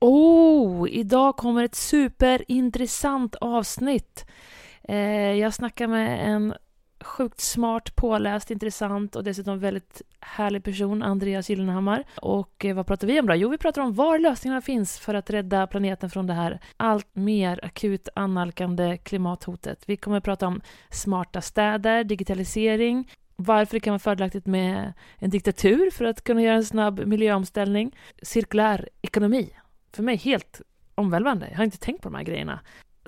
Oh, idag kommer ett superintressant avsnitt. Eh, jag snackar med en sjukt smart, påläst, intressant och dessutom väldigt härlig person, Andreas Gyllenhammar. Och eh, vad pratar vi om då? Jo, vi pratar om var lösningarna finns för att rädda planeten från det här allt mer akut annalkande klimathotet. Vi kommer att prata om smarta städer, digitalisering, varför det kan vara fördelaktigt med en diktatur för att kunna göra en snabb miljöomställning, cirkulär ekonomi. För mig helt omvälvande. Jag har inte tänkt på de här grejerna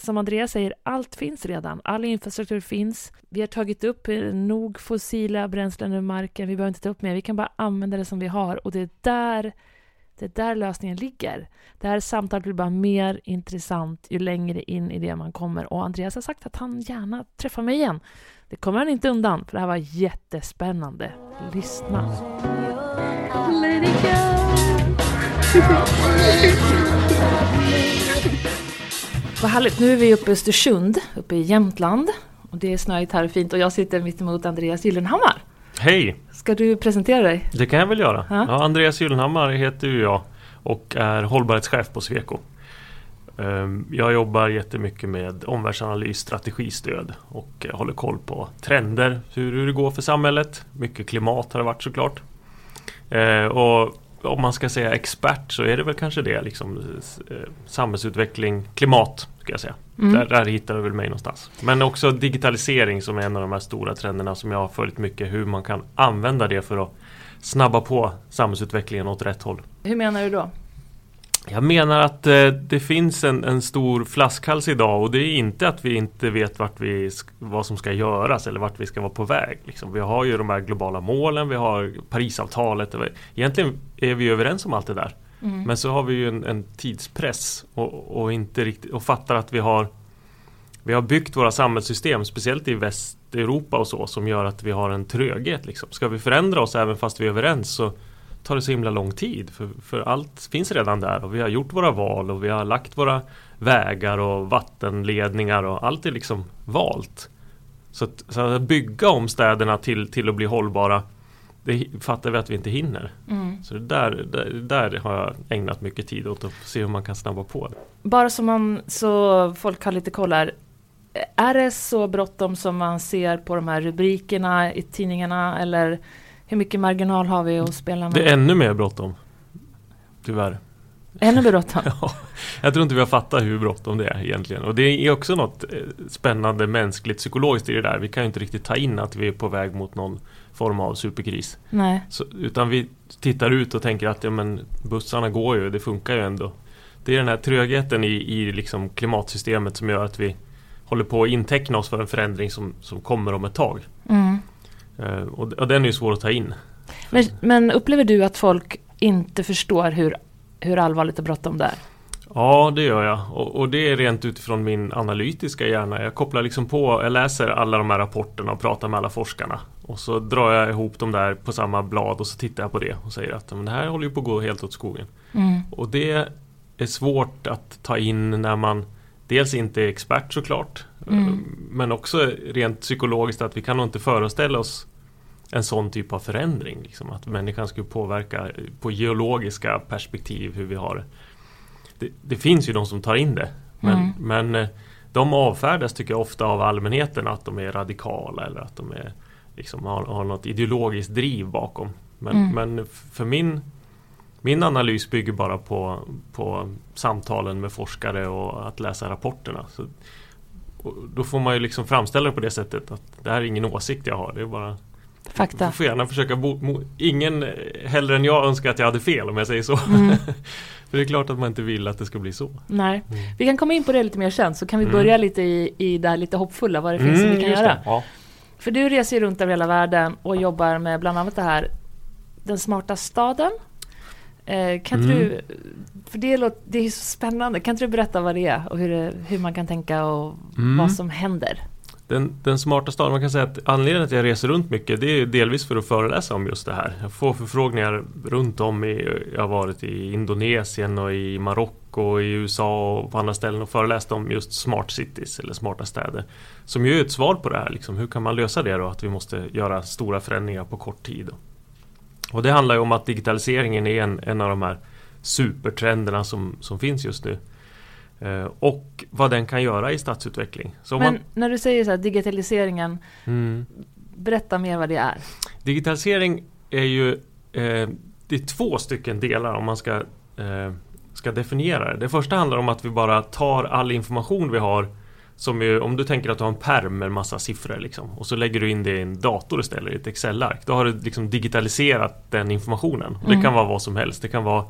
som Andreas säger, allt finns redan. All infrastruktur finns. Vi har tagit upp nog fossila bränslen ur marken. Vi behöver inte ta upp mer. Vi kan bara använda det som vi har. Och det är där, det är där lösningen ligger. Det här samtalet blir bara mer intressant ju längre in i det man kommer. Och Andreas har sagt att han gärna träffar mig igen. Det kommer han inte undan, för det här var jättespännande. Lyssna. Vad härligt. Nu är vi uppe i Östersund, uppe i Jämtland. Och det är snöigt här och fint och jag sitter mitt emot Andreas Gyllenhammar. Hej! Ska du presentera dig? Det kan jag väl göra. Ja. Ja, Andreas Gyllenhammar heter ju jag och är hållbarhetschef på Sweco. Ehm, Jag jobbar jättemycket med omvärldsanalys, strategistöd och eh, håller koll på trender, hur det går för samhället. Mycket klimat har det varit såklart. Eh, Och om man ska säga expert så är det väl kanske det, liksom, eh, samhällsutveckling, klimat ska jag säga. Mm. Där, där hittar du väl mig någonstans. Men också digitalisering som är en av de här stora trenderna som jag har följt mycket, hur man kan använda det för att snabba på samhällsutvecklingen åt rätt håll. Hur menar du då? Jag menar att eh, det finns en, en stor flaskhals idag och det är inte att vi inte vet vart vi, vad som ska göras eller vart vi ska vara på väg. Liksom. Vi har ju de här globala målen, vi har Parisavtalet. Egentligen är vi överens om allt det där. Mm. Men så har vi ju en, en tidspress och, och, inte riktigt, och fattar att vi har vi har byggt våra samhällssystem, speciellt i Västeuropa och så, som gör att vi har en tröghet. Liksom. Ska vi förändra oss även fast vi är överens så tar det så himla lång tid. För, för allt finns redan där och vi har gjort våra val och vi har lagt våra vägar och vattenledningar och allt är liksom valt. Så att, så att bygga om städerna till, till att bli hållbara det fattar vi att vi inte hinner. Mm. Så det där, där, där har jag ägnat mycket tid åt att se hur man kan snabba på det. Bara så, man, så folk har lite koll här. Är det så bråttom som man ser på de här rubrikerna i tidningarna eller hur mycket marginal har vi att spela med? Det är ännu mer bråttom. Tyvärr. Ännu mer bråttom? Ja, jag tror inte vi har fattat hur bråttom det är egentligen. Och det är också något eh, spännande mänskligt psykologiskt i det där. Vi kan ju inte riktigt ta in att vi är på väg mot någon form av superkris. Nej. Så, utan vi tittar ut och tänker att ja, men bussarna går ju, det funkar ju ändå. Det är den här trögheten i, i liksom klimatsystemet som gör att vi håller på att inteckna oss för en förändring som, som kommer om ett tag. Mm. Eh, och, och den är ju svår att ta in. Men, men upplever du att folk inte förstår hur, hur allvarligt och bråttom det är? Ja, det gör jag. Och, och det är rent utifrån min analytiska hjärna. Jag kopplar liksom på, jag läser alla de här rapporterna och pratar med alla forskarna. Och så drar jag ihop dem där på samma blad och så tittar jag på det och säger att men det här håller ju på att gå helt åt skogen. Mm. Och det är svårt att ta in när man dels inte är expert såklart Mm. men också rent psykologiskt att vi kan nog inte föreställa oss en sån typ av förändring. Liksom, att människan skulle påverka på geologiska perspektiv hur vi har det. Det, det finns ju de som tar in det. Men, Mm. men eh, de avfärdas tycker jag ofta av allmänheten att de är radikala eller att de är, liksom, har, har något ideologiskt driv bakom. Men, Mm. men för min, min analys bygger bara på, på samtalen med forskare och att läsa rapporterna. Så, då får man ju liksom framställa det på det sättet att det här är ingen åsikt jag har. Det är bara Fakta. Du får gärna försöka bo, Ingen eh, hellre än jag önskar att jag hade fel om jag säger så. Mm. För det är klart att man inte vill att det ska bli så. Nej. Vi kan komma in på det lite mer sen så kan vi Mm. börja lite i, i det här lite hoppfulla vad det finns som vi kan just göra. Ja. För du reser ju runt över hela världen och jobbar med bland annat det här Den smarta staden. Eh, kan Mm. du, för det, låter, det är så spännande, kan inte du berätta vad det är och hur, det, hur man kan tänka och Mm. vad som händer? Den, den smarta staden, man kan säga att anledningen till att jag reser runt mycket det är delvis för att föreläsa om just det här. Jag får förfrågningar runt om i, jag har varit i Indonesien och i Marocko och i USA och på andra ställen och föreläst om just smart cities eller smarta städer. Som ju är ett svar på det här, liksom, hur kan man lösa det då? Att vi måste göra stora förändringar på kort tid. Då. Och det handlar ju om att digitaliseringen är en, en av de här supertrenderna som, som finns just nu. Eh, och vad den kan göra i stadsutveckling. Men man, när du säger så här, digitaliseringen, mm, berätta mer vad det är. Digitalisering är ju eh, Det är två stycken delar om man ska eh, Ska definiera det. Det första handlar om att vi bara tar all information vi har som är, Om du tänker att du har en perm med massa siffror liksom, och så lägger du in det i en dator istället, i ett Excel-ark. Då har du liksom digitaliserat den informationen. Och Det Mm. kan vara vad som helst. Det kan vara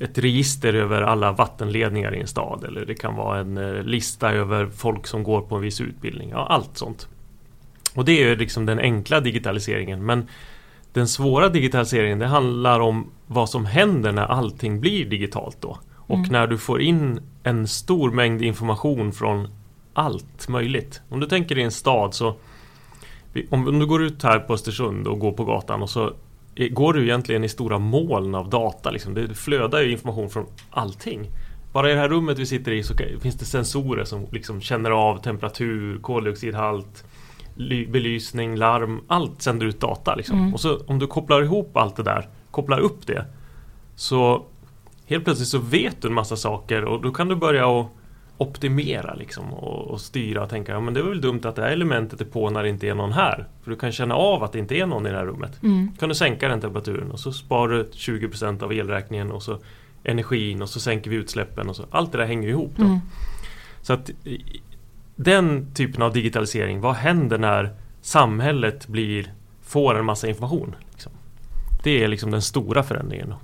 ett register över alla vattenledningar i en stad eller det kan vara en eh, lista över folk som går på en viss utbildning. Ja, allt sånt. Och det är ju liksom den enkla digitaliseringen. Men den svåra digitaliseringen det handlar om vad som händer när allting blir digitalt då. Och Mm. när du får in en stor mängd information från allt möjligt. Om du tänker dig en stad så om, du går ut här på Östersund och går på gatan och så går du egentligen i stora moln av data. Liksom. Det flödar ju information från allting. Bara i det här rummet vi sitter i så finns det sensorer som liksom känner av temperatur, koldioxidhalt, ly- belysning, larm. Allt sänder ut data. Liksom. Mm. Och så om du kopplar ihop allt det där, kopplar upp det. Så helt plötsligt så vet du en massa saker och då kan du börja att optimera liksom och, och styra och tänka ja, men det är väl dumt att det här elementet är på när det inte är någon här. För du kan känna av att det inte är någon i det här rummet. Mm. kan du sänka den temperaturen och så sparar du 20% av elräkningen och så energin och så sänker vi utsläppen och så. Allt det där hänger ihop då. Mm. Så att den typen av digitalisering, vad händer när samhället blir, får en massa information? Liksom? Det är liksom den stora förändringen. Då.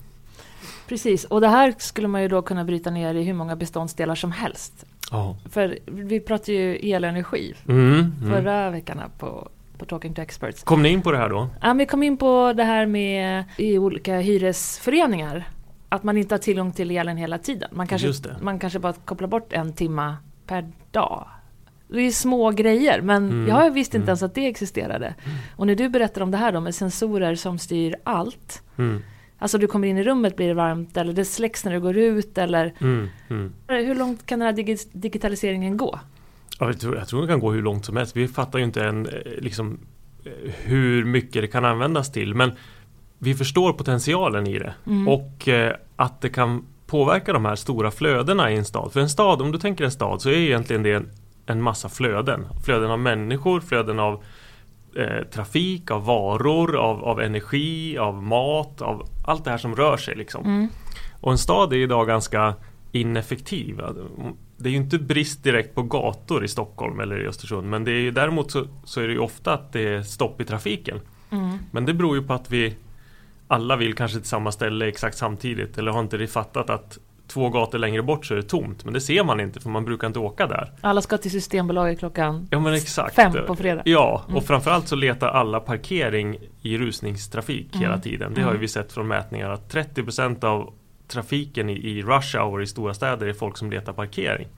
Precis, och det här skulle man ju då kunna bryta ner i hur många beståndsdelar som helst. Ja. För vi pratade ju elenergi Mm, mm. förra veckan här på, på Talking to Experts. Kom ni in på det här då? Ja, vi kom in på det här med i olika hyresföreningar. Att man inte har tillgång till elen hela tiden. Man kanske, man kanske bara kopplar bort en timma per dag. Det är små grejer, men Mm, jag visste inte mm. ens att det existerade. Och när du berättar om det här då med sensorer som styr allt. Mm, Alltså du kommer in i rummet, blir det varmt eller det släcks när du går ut eller mm, mm. hur långt kan den här digi- digitaliseringen gå? Ja, jag, tror, jag tror det kan gå hur långt som helst. Vi fattar ju inte än eh, liksom, eh, hur mycket det kan användas till. Men vi förstår potentialen i det. Mm. Och eh, att det kan påverka de här stora flödena i en stad. För en stad, om du tänker en stad, så är egentligen det en, en massa flöden. Flöden av människor, flöden av eh, trafik, av varor, av, av energi, av mat, av allt det här som rör sig. Liksom. Mm. Och en stad är idag ganska ineffektiv. Det är ju inte brist direkt på gator i Stockholm eller i Östersund men det är ju, däremot så, så är det ju ofta att det är stopp i trafiken. Mm. Men det beror ju på att vi alla vill kanske till samma ställe exakt samtidigt eller har inte fattat att två gator längre bort så är det tomt. Men det ser man inte för man brukar inte åka där. Alla ska till Systembolaget klockan Ja fem på fredag. Ja, och Mm. framförallt så letar alla parkering i rusningstrafik Mm. hela tiden. Det har ju Mm. vi sett från mätningar att 30% av trafiken i, i rush hour i stora städer är folk som letar parkering.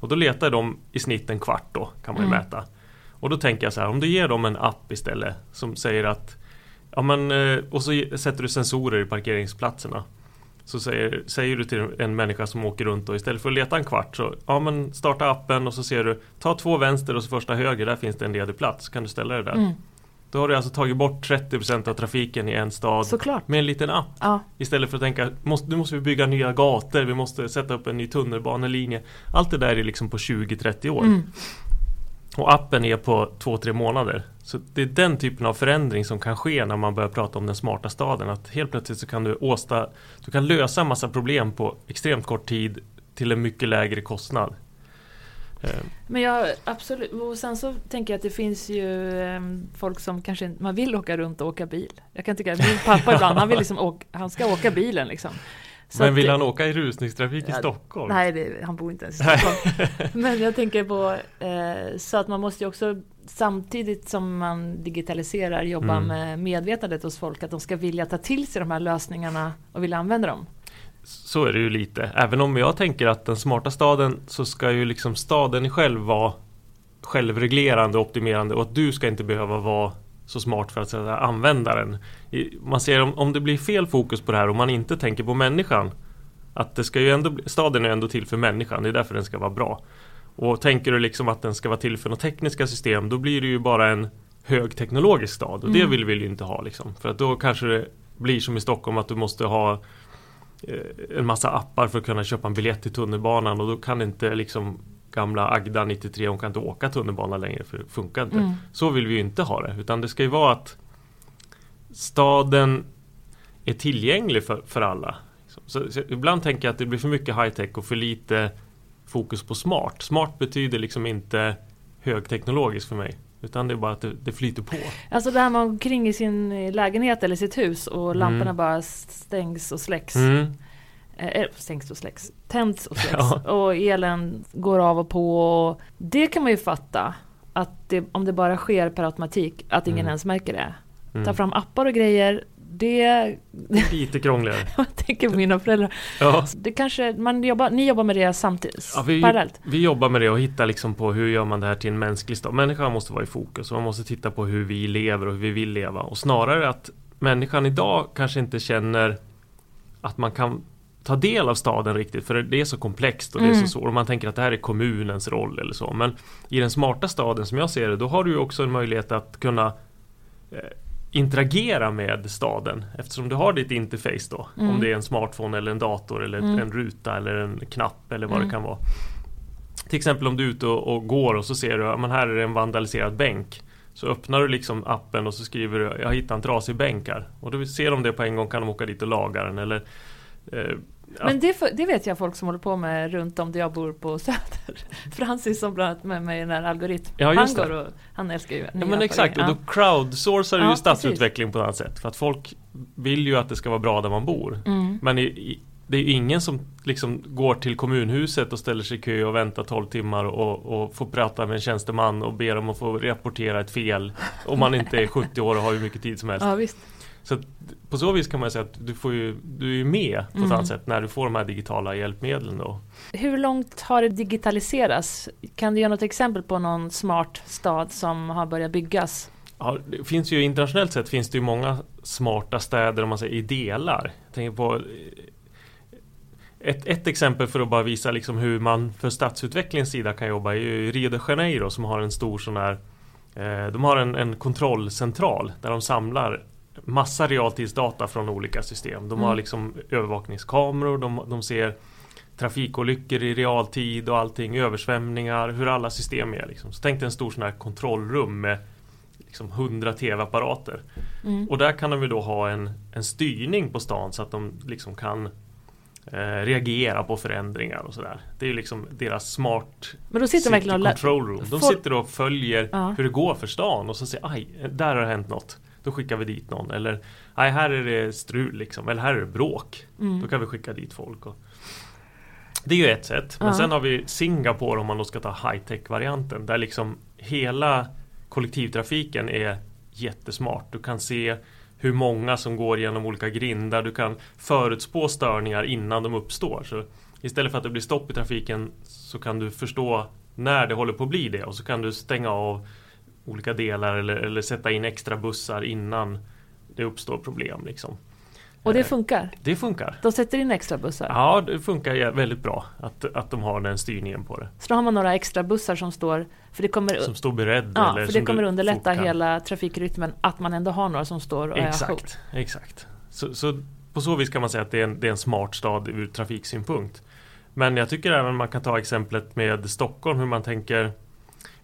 Och då letar de i snitt en kvart då, kan man ju Mm. mäta. Och då tänker jag så här, om du ger dem en app istället som säger att Ja men, eh, och så sätter du sensorer i parkeringsplatserna. Så säger, säger du till en människa som åker runt och istället för att leta en kvart så ja men starta appen och så ser du Ta två vänster och så första höger, där finns det en ledig plats. Kan du ställa dig där? Mm. Då har du alltså tagit bort 30% av trafiken i en stad Såklart. med en liten app. Ja. Istället för att tänka måste, nu måste vi bygga nya gator, vi måste sätta upp en ny tunnelbanelinje. Allt det där är liksom på 20-30 år. Mm. Och appen är på 2-3 månader. Så det är den typen av förändring som kan ske när man börjar prata om den smarta staden. Att helt plötsligt så kan du åsta, du kan lösa en massa problem på extremt kort tid till en mycket lägre kostnad. Eh, Men jag, absolut. Och sen så tänker jag att det finns ju eh, folk som kanske inte- man vill åka runt och åka bil. Jag kan tycka att min pappa ibland, han vill liksom åka, han ska åka bilen liksom. Så Men vill han åka i rusningstrafik i Ja, Stockholm? Nej, det, han bor inte ens i Stockholm. Men jag tänker på, eh, så att man måste ju också samtidigt som man digitaliserar jobba Mm. med medvetandet hos folk, att de ska vilja ta till sig de här lösningarna och vilja använda dem. Så är det ju lite. Även om jag tänker att den smarta staden så ska ju liksom staden själv vara självreglerande och optimerande och att du ska inte behöva vara så smart för att säga, använda den. Man ser om, om det blir fel fokus på det här och man inte tänker på människan att det ska ju ändå staden är ändå till för människan, det är därför den ska vara bra. Och tänker du liksom att den ska vara till för några tekniska system då blir det ju bara en högteknologisk stad och det Mm. vill vi ju inte ha liksom. För att då kanske det blir som i Stockholm att du måste ha eh, en massa appar för att kunna köpa en biljett till tunnelbanan och då kan inte liksom gamla Agda 93, hon kan inte åka tunnelbana längre för det funkar inte. Mm. Så vill vi ju inte ha det utan det ska ju vara att staden är tillgänglig för, för alla. Så, så ibland tänker jag att det blir för mycket high tech och för lite fokus på smart. Smart betyder liksom inte högteknologiskt för mig. Utan det är bara att det, det flyter på. Alltså där man omkring i sin eh, lägenhet eller sitt hus och lamporna Mm. bara stängs och släcks. Mm. Eh, stängs och släcks. Tänds och släcks. Ja. Och elen går av och på. Och det kan man ju fatta. Att det, om det bara sker per automatik, att ingen Mm. ens märker det. Mm. Ta fram appar och grejer. Det, Lite krångligare. jag tänker på mina föräldrar. Ja. Det kanske, man jobbar, ni jobbar med det samtidigt, Ja, vi, parallellt? vi jobbar med det och hittar liksom på hur gör man det här till en mänsklig stad. Människan måste vara i fokus och man måste titta på hur vi lever och hur vi vill leva. Och snarare att människan idag kanske inte känner att man kan ta del av staden riktigt för det är så komplext och det är Mm. så svårt. Och man tänker att det här är kommunens roll eller så. Men i den smarta staden som jag ser det, då har du ju också en möjlighet att kunna eh, interagera med staden eftersom du har ditt interface då. Mm. Om det är en smartphone eller en dator eller Mm. en ruta eller en knapp eller vad Mm. det kan vara. Till exempel om du är ute och, och går och så ser du att här är en vandaliserad bänk. Så öppnar du liksom appen och så skriver du Jag har hittat en trasig bänk här. Och då ser de det på en gång kan de åka dit och laga den eller eh. Men det, det vet jag folk som håller på med runt om där jag bor på Söder. Francis som bland annat med mig i den här algoritm. Ja, han går och han älskar ju Ja men exakt, och då crowdsourcar du Ja, ju stadsutveckling på ett annat sätt. För att folk vill ju att det ska vara bra där man bor. Mm. Men i, i, det är ju ingen som liksom går till kommunhuset och ställer sig i kö och väntar 12 timmar och, och får prata med en tjänsteman och ber om att få rapportera ett fel. Om man inte är 70 år och har hur mycket tid som helst. ja, visst. Så på så vis kan man säga att du, får ju, du är med på ett Mm. annat sätt när du får de här digitala hjälpmedlen då. Hur långt har det digitaliserats? Kan du ge något exempel på någon smart stad som har börjat byggas? Ja, det finns ju internationellt sett finns det ju många smarta städer om man säger i delar. Jag tänker på eh, ett, ett exempel för att bara visa liksom hur man för stadsutvecklingens sida kan jobba är ju Rio de Janeiro som har en stor sån här eh, De har en, en kontrollcentral där de samlar massa realtidsdata från olika system. De har Mm. liksom övervakningskameror, de, de ser trafikolyckor i realtid och allting, översvämningar, hur alla system är. Liksom. Så tänk dig en stor sån här kontrollrum med liksom 100 TV-apparater. Mm. Och där kan de ju då ha en, en styrning på stan så att de liksom kan eh, reagera på förändringar och sådär. Det är ju liksom deras smart Men då sitter lä- control room. De sitter och följer Ja. hur det går för stan och så säger aj, där har det hänt något. Då skickar vi dit någon. Eller aj, här är det strul liksom. Eller här är det bråk. Mm. Då kan vi skicka dit folk. Och... Det är ju ett sätt. Men Ja. sen har vi Singapore om man då ska ta high-tech-varianten. Där liksom hela kollektivtrafiken är jättesmart. Du kan se hur många som går genom olika grindar. Du kan förutspå störningar innan de uppstår. Så istället för att det blir stopp i trafiken så kan du förstå när det håller på att bli det. Och så kan du stänga av olika delar eller, eller sätta in extra bussar innan det uppstår problem. Liksom. Och det Eh, funkar? Det funkar. De sätter in extra bussar? Ja, det funkar väldigt bra att, att de har den styrningen på det. Så då har man några extra bussar som står, för det kommer, Som står beredd. ja, eller för det kommer underlätta hela trafikrytmen att man ändå har några som står och är ajour. Exakt, exakt. Så, så på så vis kan man säga att det är, en, det är en smart stad ur trafiksynpunkt. Men jag tycker även man kan ta exemplet med Stockholm, hur man tänker.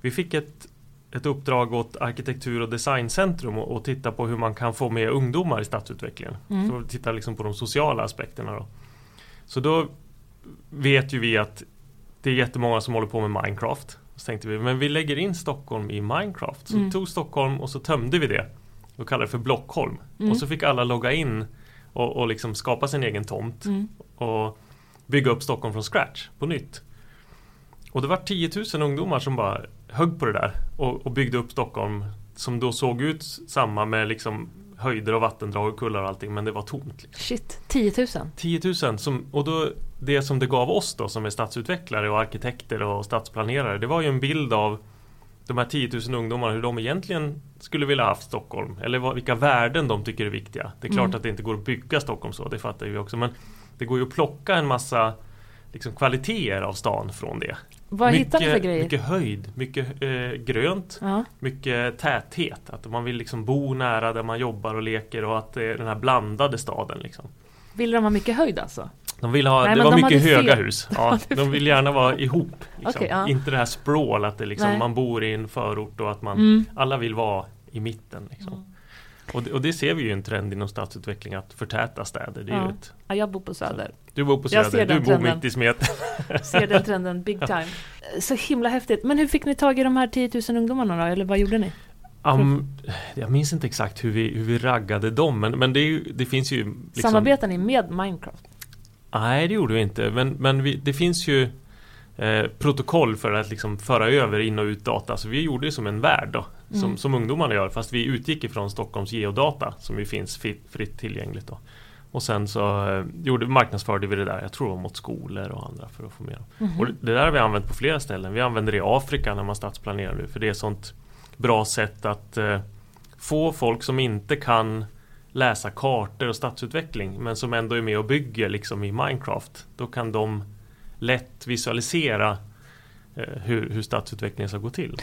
Vi fick ett, ett uppdrag åt Arkitektur och Designcentrum och, och titta på hur man kan få med ungdomar i stadsutvecklingen. Mm. Så titta liksom på de sociala aspekterna. Då. Så då vet ju vi att det är jättemånga som håller på med Minecraft. Så tänkte vi, men vi lägger in Stockholm i Minecraft. Så Mm. vi tog Stockholm och så tömde vi det. Och kallade det för Blockholm. Mm. Och så fick alla logga in och, och liksom skapa sin egen tomt. Mm. Och bygga upp Stockholm från scratch på nytt. Och det var 10 000 ungdomar som bara högg på det där och, och byggde upp Stockholm som då såg ut samma med liksom höjder och vattendrag och kullar och allting men det var tomt. Liksom. Shit, 10 000? 10 000 som, och då det som det gav oss då som är stadsutvecklare och arkitekter och stadsplanerare det var ju en bild av de här 10 000 ungdomarna hur de egentligen skulle vilja haft Stockholm eller vad, vilka värden de tycker är viktiga. Det är klart Mm. att det inte går att bygga Stockholm så, det fattar vi också men det går ju att plocka en massa liksom, kvaliteter av stan från det. Vad hittar ni för grejer? mycket höjd, mycket eh, grönt, Ja. mycket täthet. Att man vill liksom bo nära där man jobbar och leker och att det är den här blandade staden. Liksom. Vill de ha mycket höjd alltså? De vill ha, Nej, det var de mycket höga fel. hus. Ja, de vill gärna vara ihop. Liksom. Okej, ja. Inte det här sprawl, att det liksom, Nej. man bor i en förort och att man Mm. alla vill vara i mitten. Liksom. Och, det, och det ser vi ju en trend inom stadsutveckling att förtäta städer. Det är Ja. ett, Ja, jag bor på Söder. du bor på Jag ser Söder, du bor trenden. mitt i smeten. Ser den trenden big time. Så himla häftigt. Men hur fick ni tag i de här 10 000 ungdomarna då? Eller vad gjorde ni? Um, jag minns inte exakt hur vi, hur vi raggade dem men, men det, ju, det finns ju liksom, Samarbetar ni med Minecraft? Nej det gjorde vi inte men, men vi, det finns ju eh, protokoll för att liksom föra över in och ut data så vi gjorde det som en värld då Mm. som ungdomarna gör fast vi utgick ifrån Stockholms geodata som ju finns fritt, tillgängligt då. Och sen så eh, gjorde, marknadsförde vi det där, jag tror mot skolor och andra för att få med dem. Mhm. Och det, det där har vi använt på flera ställen. Vi använder det i Afrika när man stadsplanerar nu för det är ett sånt bra sätt att eh, få folk som inte kan läsa kartor och stadsutveckling men som ändå är med och bygger liksom i Minecraft. Då kan de lätt visualisera eh, hur, hur stadsutvecklingen ska gå till.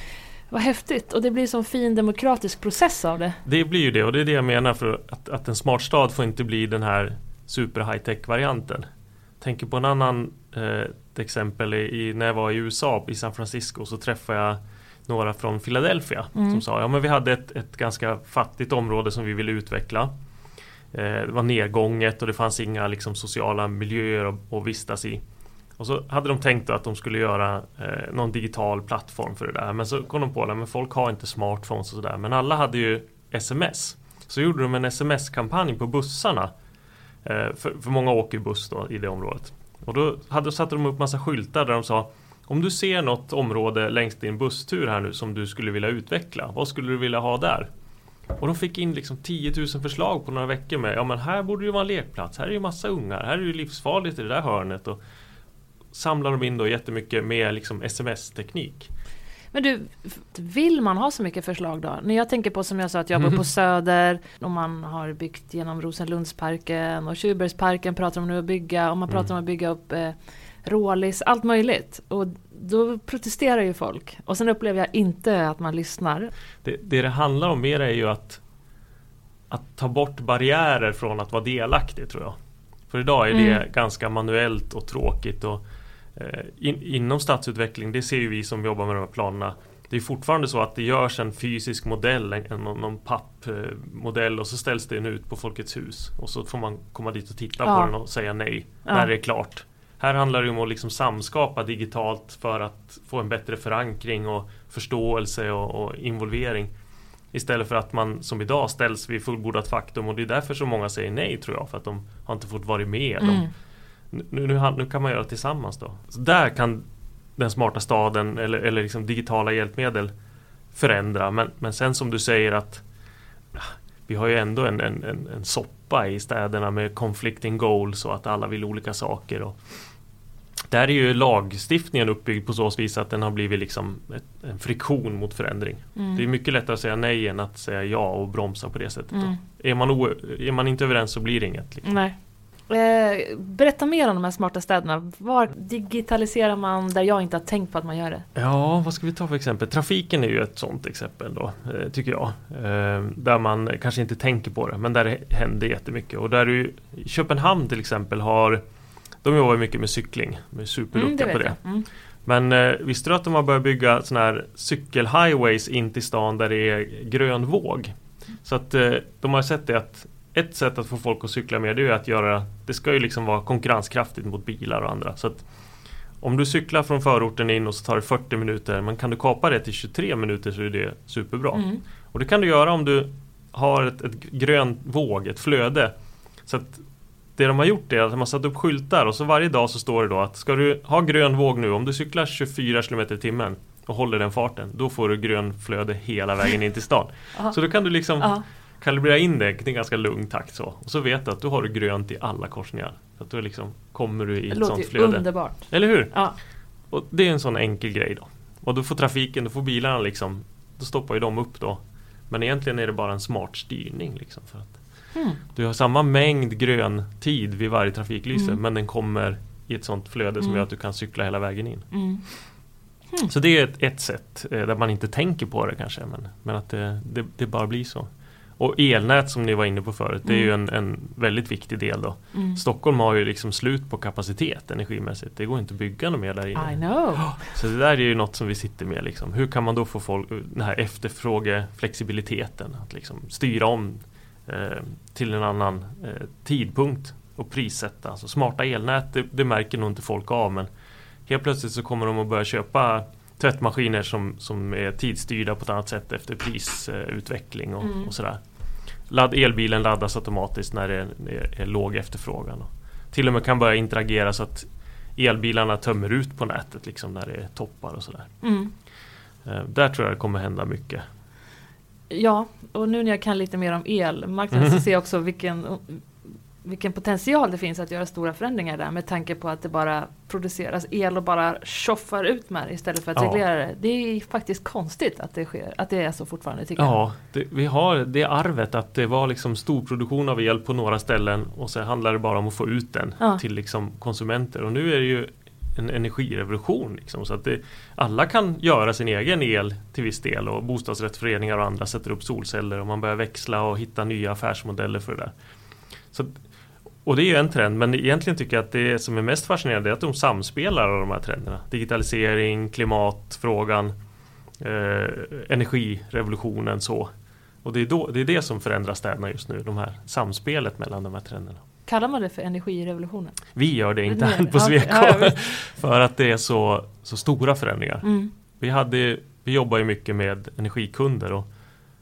Vad häftigt. Och det blir som fin demokratisk process av det. Det blir ju det och det är det jag menar för att, att en smart stad får inte bli den här super high tech varianten. Tänker på en annan eh, ett exempel i, när jag var i USA i San Francisco så träffade jag några från Philadelphia Mm. som sa ja men vi hade ett, ett ganska fattigt område som vi ville utveckla. Eh, det var nedgånget och det fanns inga liksom, sociala miljöer att, att vistas i. Och så hade de tänkt att de skulle göra eh, någon digital plattform för det där. Men så kom de på att folk har inte smartphones och sådär. Men alla hade ju sms. Så gjorde de en sms-kampanj på bussarna. Eh, för, för många åker buss då i det området. Och då hade, satte de upp massa skyltar där de sa Om du ser något område längs din busstur här nu som du skulle vilja utveckla. Vad skulle du vilja ha där? Och de fick in liksom 10 000 förslag på några veckor med Ja men här borde det ju vara en lekplats. Här är ju massa ungar. Här är det ju livsfarligt i det där hörnet. Och samlar de in då jättemycket med liksom sms-teknik. Men du, vill man ha så mycket förslag då? När jag tänker på som jag sa att jag bor på Söder och man har byggt genom Rosenlundsparken och Tjurbergsparken pratar de nu att bygga och man pratar Mm. om att bygga upp eh, Rålis, allt möjligt. Och då protesterar ju folk. Och sen upplever jag inte att man lyssnar. Det, det det handlar om mer är ju att Att ta bort barriärer från att vara delaktig tror jag. För idag är det Mm. ganska manuellt och tråkigt och in, Inom stadsutveckling, det ser ju vi som jobbar med de här planerna Det är fortfarande så att det görs en fysisk modell, en, någon, någon pappmodell och så ställs den ut på Folkets hus Och så får man komma dit och titta Ja. på den och säga nej Ja. när det är klart Här handlar det om att liksom samskapa digitalt för att få en bättre förankring och förståelse och, och involvering Istället för att man som idag ställs vid fullbordat faktum och det är därför så många säger nej tror jag för att de har inte fått vara med. De, Mm. Nu, nu, nu kan man göra tillsammans då. Så där kan den smarta staden eller, eller liksom digitala hjälpmedel förändra. Men, men sen som du säger att vi har ju ändå en, en, en, en soppa i städerna med conflicting goals och att alla vill olika saker. Och där är ju lagstiftningen uppbyggd på så vis att den har blivit liksom ett, en friktion mot förändring. Mm. Det är mycket lättare att säga nej än att säga ja och bromsa på det sättet. Mm. Är, man o, är man inte överens så blir det inget. Liksom. Nej. Eh, berätta mer om de här smarta städerna. Var digitaliserar man där jag inte har tänkt på att man gör det? Ja, vad ska vi ta för exempel? Trafiken är ju ett sådant exempel då, eh, tycker jag. Eh, där man kanske inte tänker på det, men där det händer jättemycket. Och där du, Köpenhamn till exempel har de jobbar mycket med cykling, de är superduktiga på det. Mm. Men eh, visste du att de har börjat bygga sådana här cykelhighways in till stan där det är grön våg? Så att eh, de har sett det att ett sätt att få folk att cykla mer det är att göra Det ska ju liksom vara konkurrenskraftigt mot bilar och andra. Så att om du cyklar från förorten in och så tar det 40 minuter men kan du kapa det till 23 minuter så är det superbra. Mm. Och det kan du göra om du har ett, ett grön våg, ett flöde. Så att det de har gjort är att de har satt upp skyltar och så varje dag så står det då att ska du ha grön våg nu, om du cyklar 24 km i timmen och håller den farten, då får du grön flöde hela vägen in till stan. Aha. Så då kan du liksom Ja. Kalibrera in det till en ganska lugn takt så. Och så vet du att du har grönt i alla korsningar. Så att då liksom kommer du i Det ett låter sånt flöde. underbart. Eller hur? Ja. Och det är en sån enkel grej då. Och då får trafiken, då får bilarna liksom Då stoppar ju de upp då. Men egentligen är det bara en smart styrning liksom. För att Mm. du har samma mängd grön tid vid varje trafiklyse Mm. men den kommer i ett sånt flöde som Mm. gör att du kan cykla hela vägen in. Mm. Så det är ett, ett sätt eh, där man inte tänker på det kanske men, men att det, det, det bara blir så. Och elnät som ni var inne på förut, det är ju en, en väldigt viktig del då. Mm. Stockholm har ju liksom slut på kapacitet energimässigt. Det går inte att bygga något mer där inne. I know. Så det där är ju något som vi sitter med. Liksom. Hur kan man då få folk, den här efterfrågeflexibiliteten, att liksom styra om eh, till en annan eh, tidpunkt och prissätta. Alltså smarta elnät, det, det märker nog inte folk av men helt plötsligt så kommer de att börja köpa tvättmaskiner som, som är tidsstyrda på ett annat sätt efter prisutveckling och, Mm. och sådär. Ladd, elbilen laddas automatiskt när det är, är, är låg efterfrågan. Och till och med kan börja interagera så att elbilarna tömmer ut på nätet liksom när det är toppar och sådär. Mm. Eh, där tror jag det kommer hända mycket. Ja, och nu när jag kan lite mer om elmarknaden så Mhm. ser jag också vilken, vilken potential det finns att göra stora förändringar där med tanke på att det bara produceras el och bara tjoffar ut med det istället för att Ja. reglera det. Det är faktiskt konstigt att det sker, att det är så fortfarande tycker jag. Ja, det, vi har det arvet att det var liksom storproduktion av el på några ställen och så handlar det bara om att få ut den Ja. till liksom konsumenter. Och nu är det ju en energirevolution. Liksom, så att det, alla kan göra sin egen el till viss del och bostadsrättsföreningar och andra sätter upp solceller och man börjar växla och hitta nya affärsmodeller för det där. Så, och det är ju en trend, men egentligen tycker jag att det som är mest fascinerande är att de samspelar av de här trenderna. Digitalisering, klimatfrågan, eh, energirevolutionen så. Och det är, då, det är det som förändrar städerna just nu, de här samspelet mellan de här trenderna. Kallar man det för energirevolutionen? Vi gör det internt på Sweco ja, ja, för att det är så, så stora förändringar. Mm. Vi, hade, vi jobbar ju mycket med energikunder och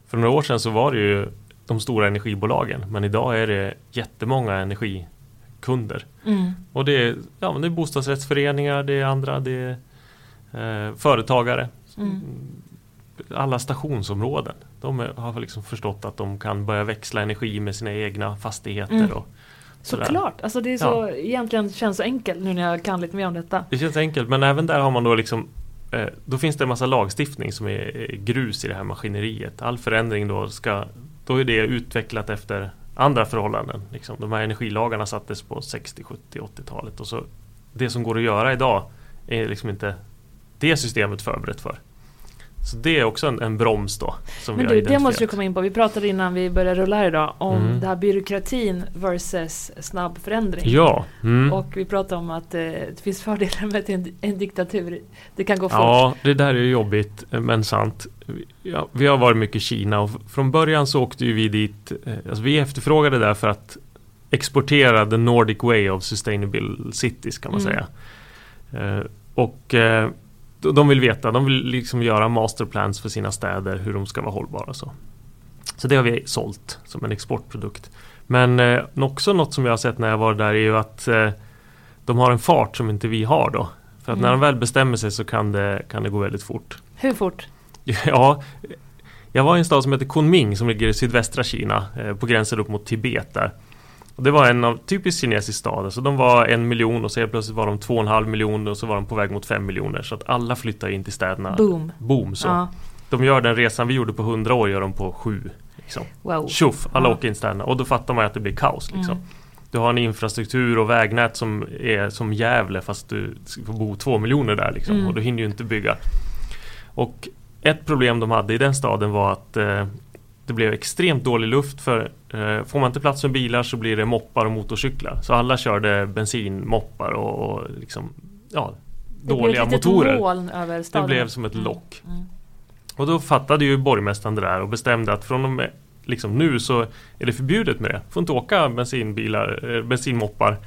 för några år sedan så var det ju de stora energibolagen men idag är det jättemånga energikunder. Mm. Och det är, ja, det är bostadsrättsföreningar, det är andra, det är eh, företagare. Mm. Alla stationsområden. De är, har liksom förstått att de kan börja växla energi med sina egna fastigheter. Mm. Och sådär. Såklart, alltså det är så, egentligen känns så enkelt nu när jag kan lite mer om detta. Det känns enkelt men även där har man då liksom eh, Då finns det en massa lagstiftning som är grus i det här maskineriet. All förändring då ska då är det utvecklat efter andra förhållanden. Liksom. De här energilagarna sattes på 60, 70, 80-talet och så Det som går att göra idag är liksom inte det systemet förberett för. Så det är också en, en broms då. Men du, det måste vi komma in på. Vi pratade innan vi började rulla här idag om Mm. det här byråkratin versus snabb förändring. Ja. Mm. Och vi pratade om att eh, det finns fördelar med en, en diktatur. Det kan gå fort. Ja, det där är jobbigt men sant. Ja, vi har varit mycket i Kina och från början så åkte vi dit. eh, Alltså vi efterfrågade där för att exportera the Nordic way of sustainable cities kan man Mm. säga. Eh, Och eh, de- vill veta, de vill liksom göra masterplans för sina städer hur de ska vara hållbara så. Så det har vi sålt som en exportprodukt. Men eh, också något som jag har sett när jag var där är ju att eh, de har en fart som inte vi har då. För att när Mm. de väl bestämmer sig så kan det, kan det gå väldigt fort. Hur fort? Ja, jag var i en stad som heter Kunming som ligger i sydvästra Kina eh, på gränsen upp mot Tibet där. Och det var en av typiskt kinesisk stad. Så de var en miljon och så helt plötsligt var de två och en halv miljon och så var de på väg mot fem miljoner. Så att alla flyttar in till städerna. Boom. Boom så. Ja. De gör den resan vi gjorde på hundra år, gör de på sju. Liksom. Wow. Tjoff, alla Ja. åker in till städerna. Och då fattar man att det blir kaos. Liksom. Mm. Du har en infrastruktur och vägnät som är som Gävle fast du får bo två miljoner där liksom. Mm. Och du hinner ju inte bygga. Och ett problem de hade i den staden var att eh, det blev extremt dålig luft för eh, får man inte plats med bilar så blir det moppar och motorcyklar. Så alla körde bensinmoppar och, och liksom, ja, dåliga det motorer. Det blev som ett Mm. lock. Mm. Och då fattade ju borgmästaren det där och bestämde att från och med liksom nu så är det förbjudet med det. Får inte åka bensinbilar, eh, bensinmoppar,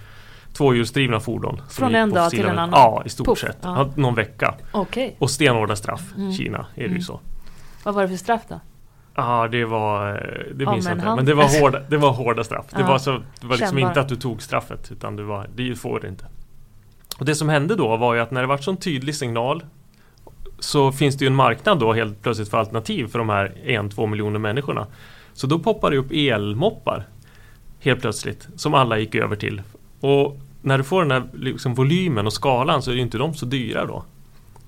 tvåhjulsdrivna fordon. Från en dag till en annan? Ja, i stort Puff, sett. ja. Någon vecka. Okej. Och stenhårda straff. Mm. Kina är det ju Mm. så. Vad var det för straff då? Ja, det var... Det Ja, minns jag men inte. han- Men det var hårda, det var hårda straff. Det Ja. var, så, det var liksom inte att du tog straffet. Utan det var, det får du inte. Och det som hände då var ju att när det var sån tydlig signal så finns det ju en marknad då helt plötsligt för alternativ för de här en, två miljoner människorna. Så då poppar det upp elmoppar helt plötsligt som alla gick över till. Och när du får den här liksom volymen och skalan så är ju inte de så dyra då.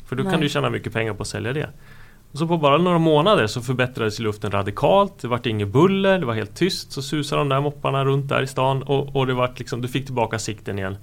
För då Nej. kan du tjäna mycket pengar på att sälja det. Och så på bara några månader så förbättrades luften radikalt. Det vart inget buller, det var helt tyst. Så susade de där mopparna runt där i stan och, och det vart liksom, du fick tillbaka sikten igen.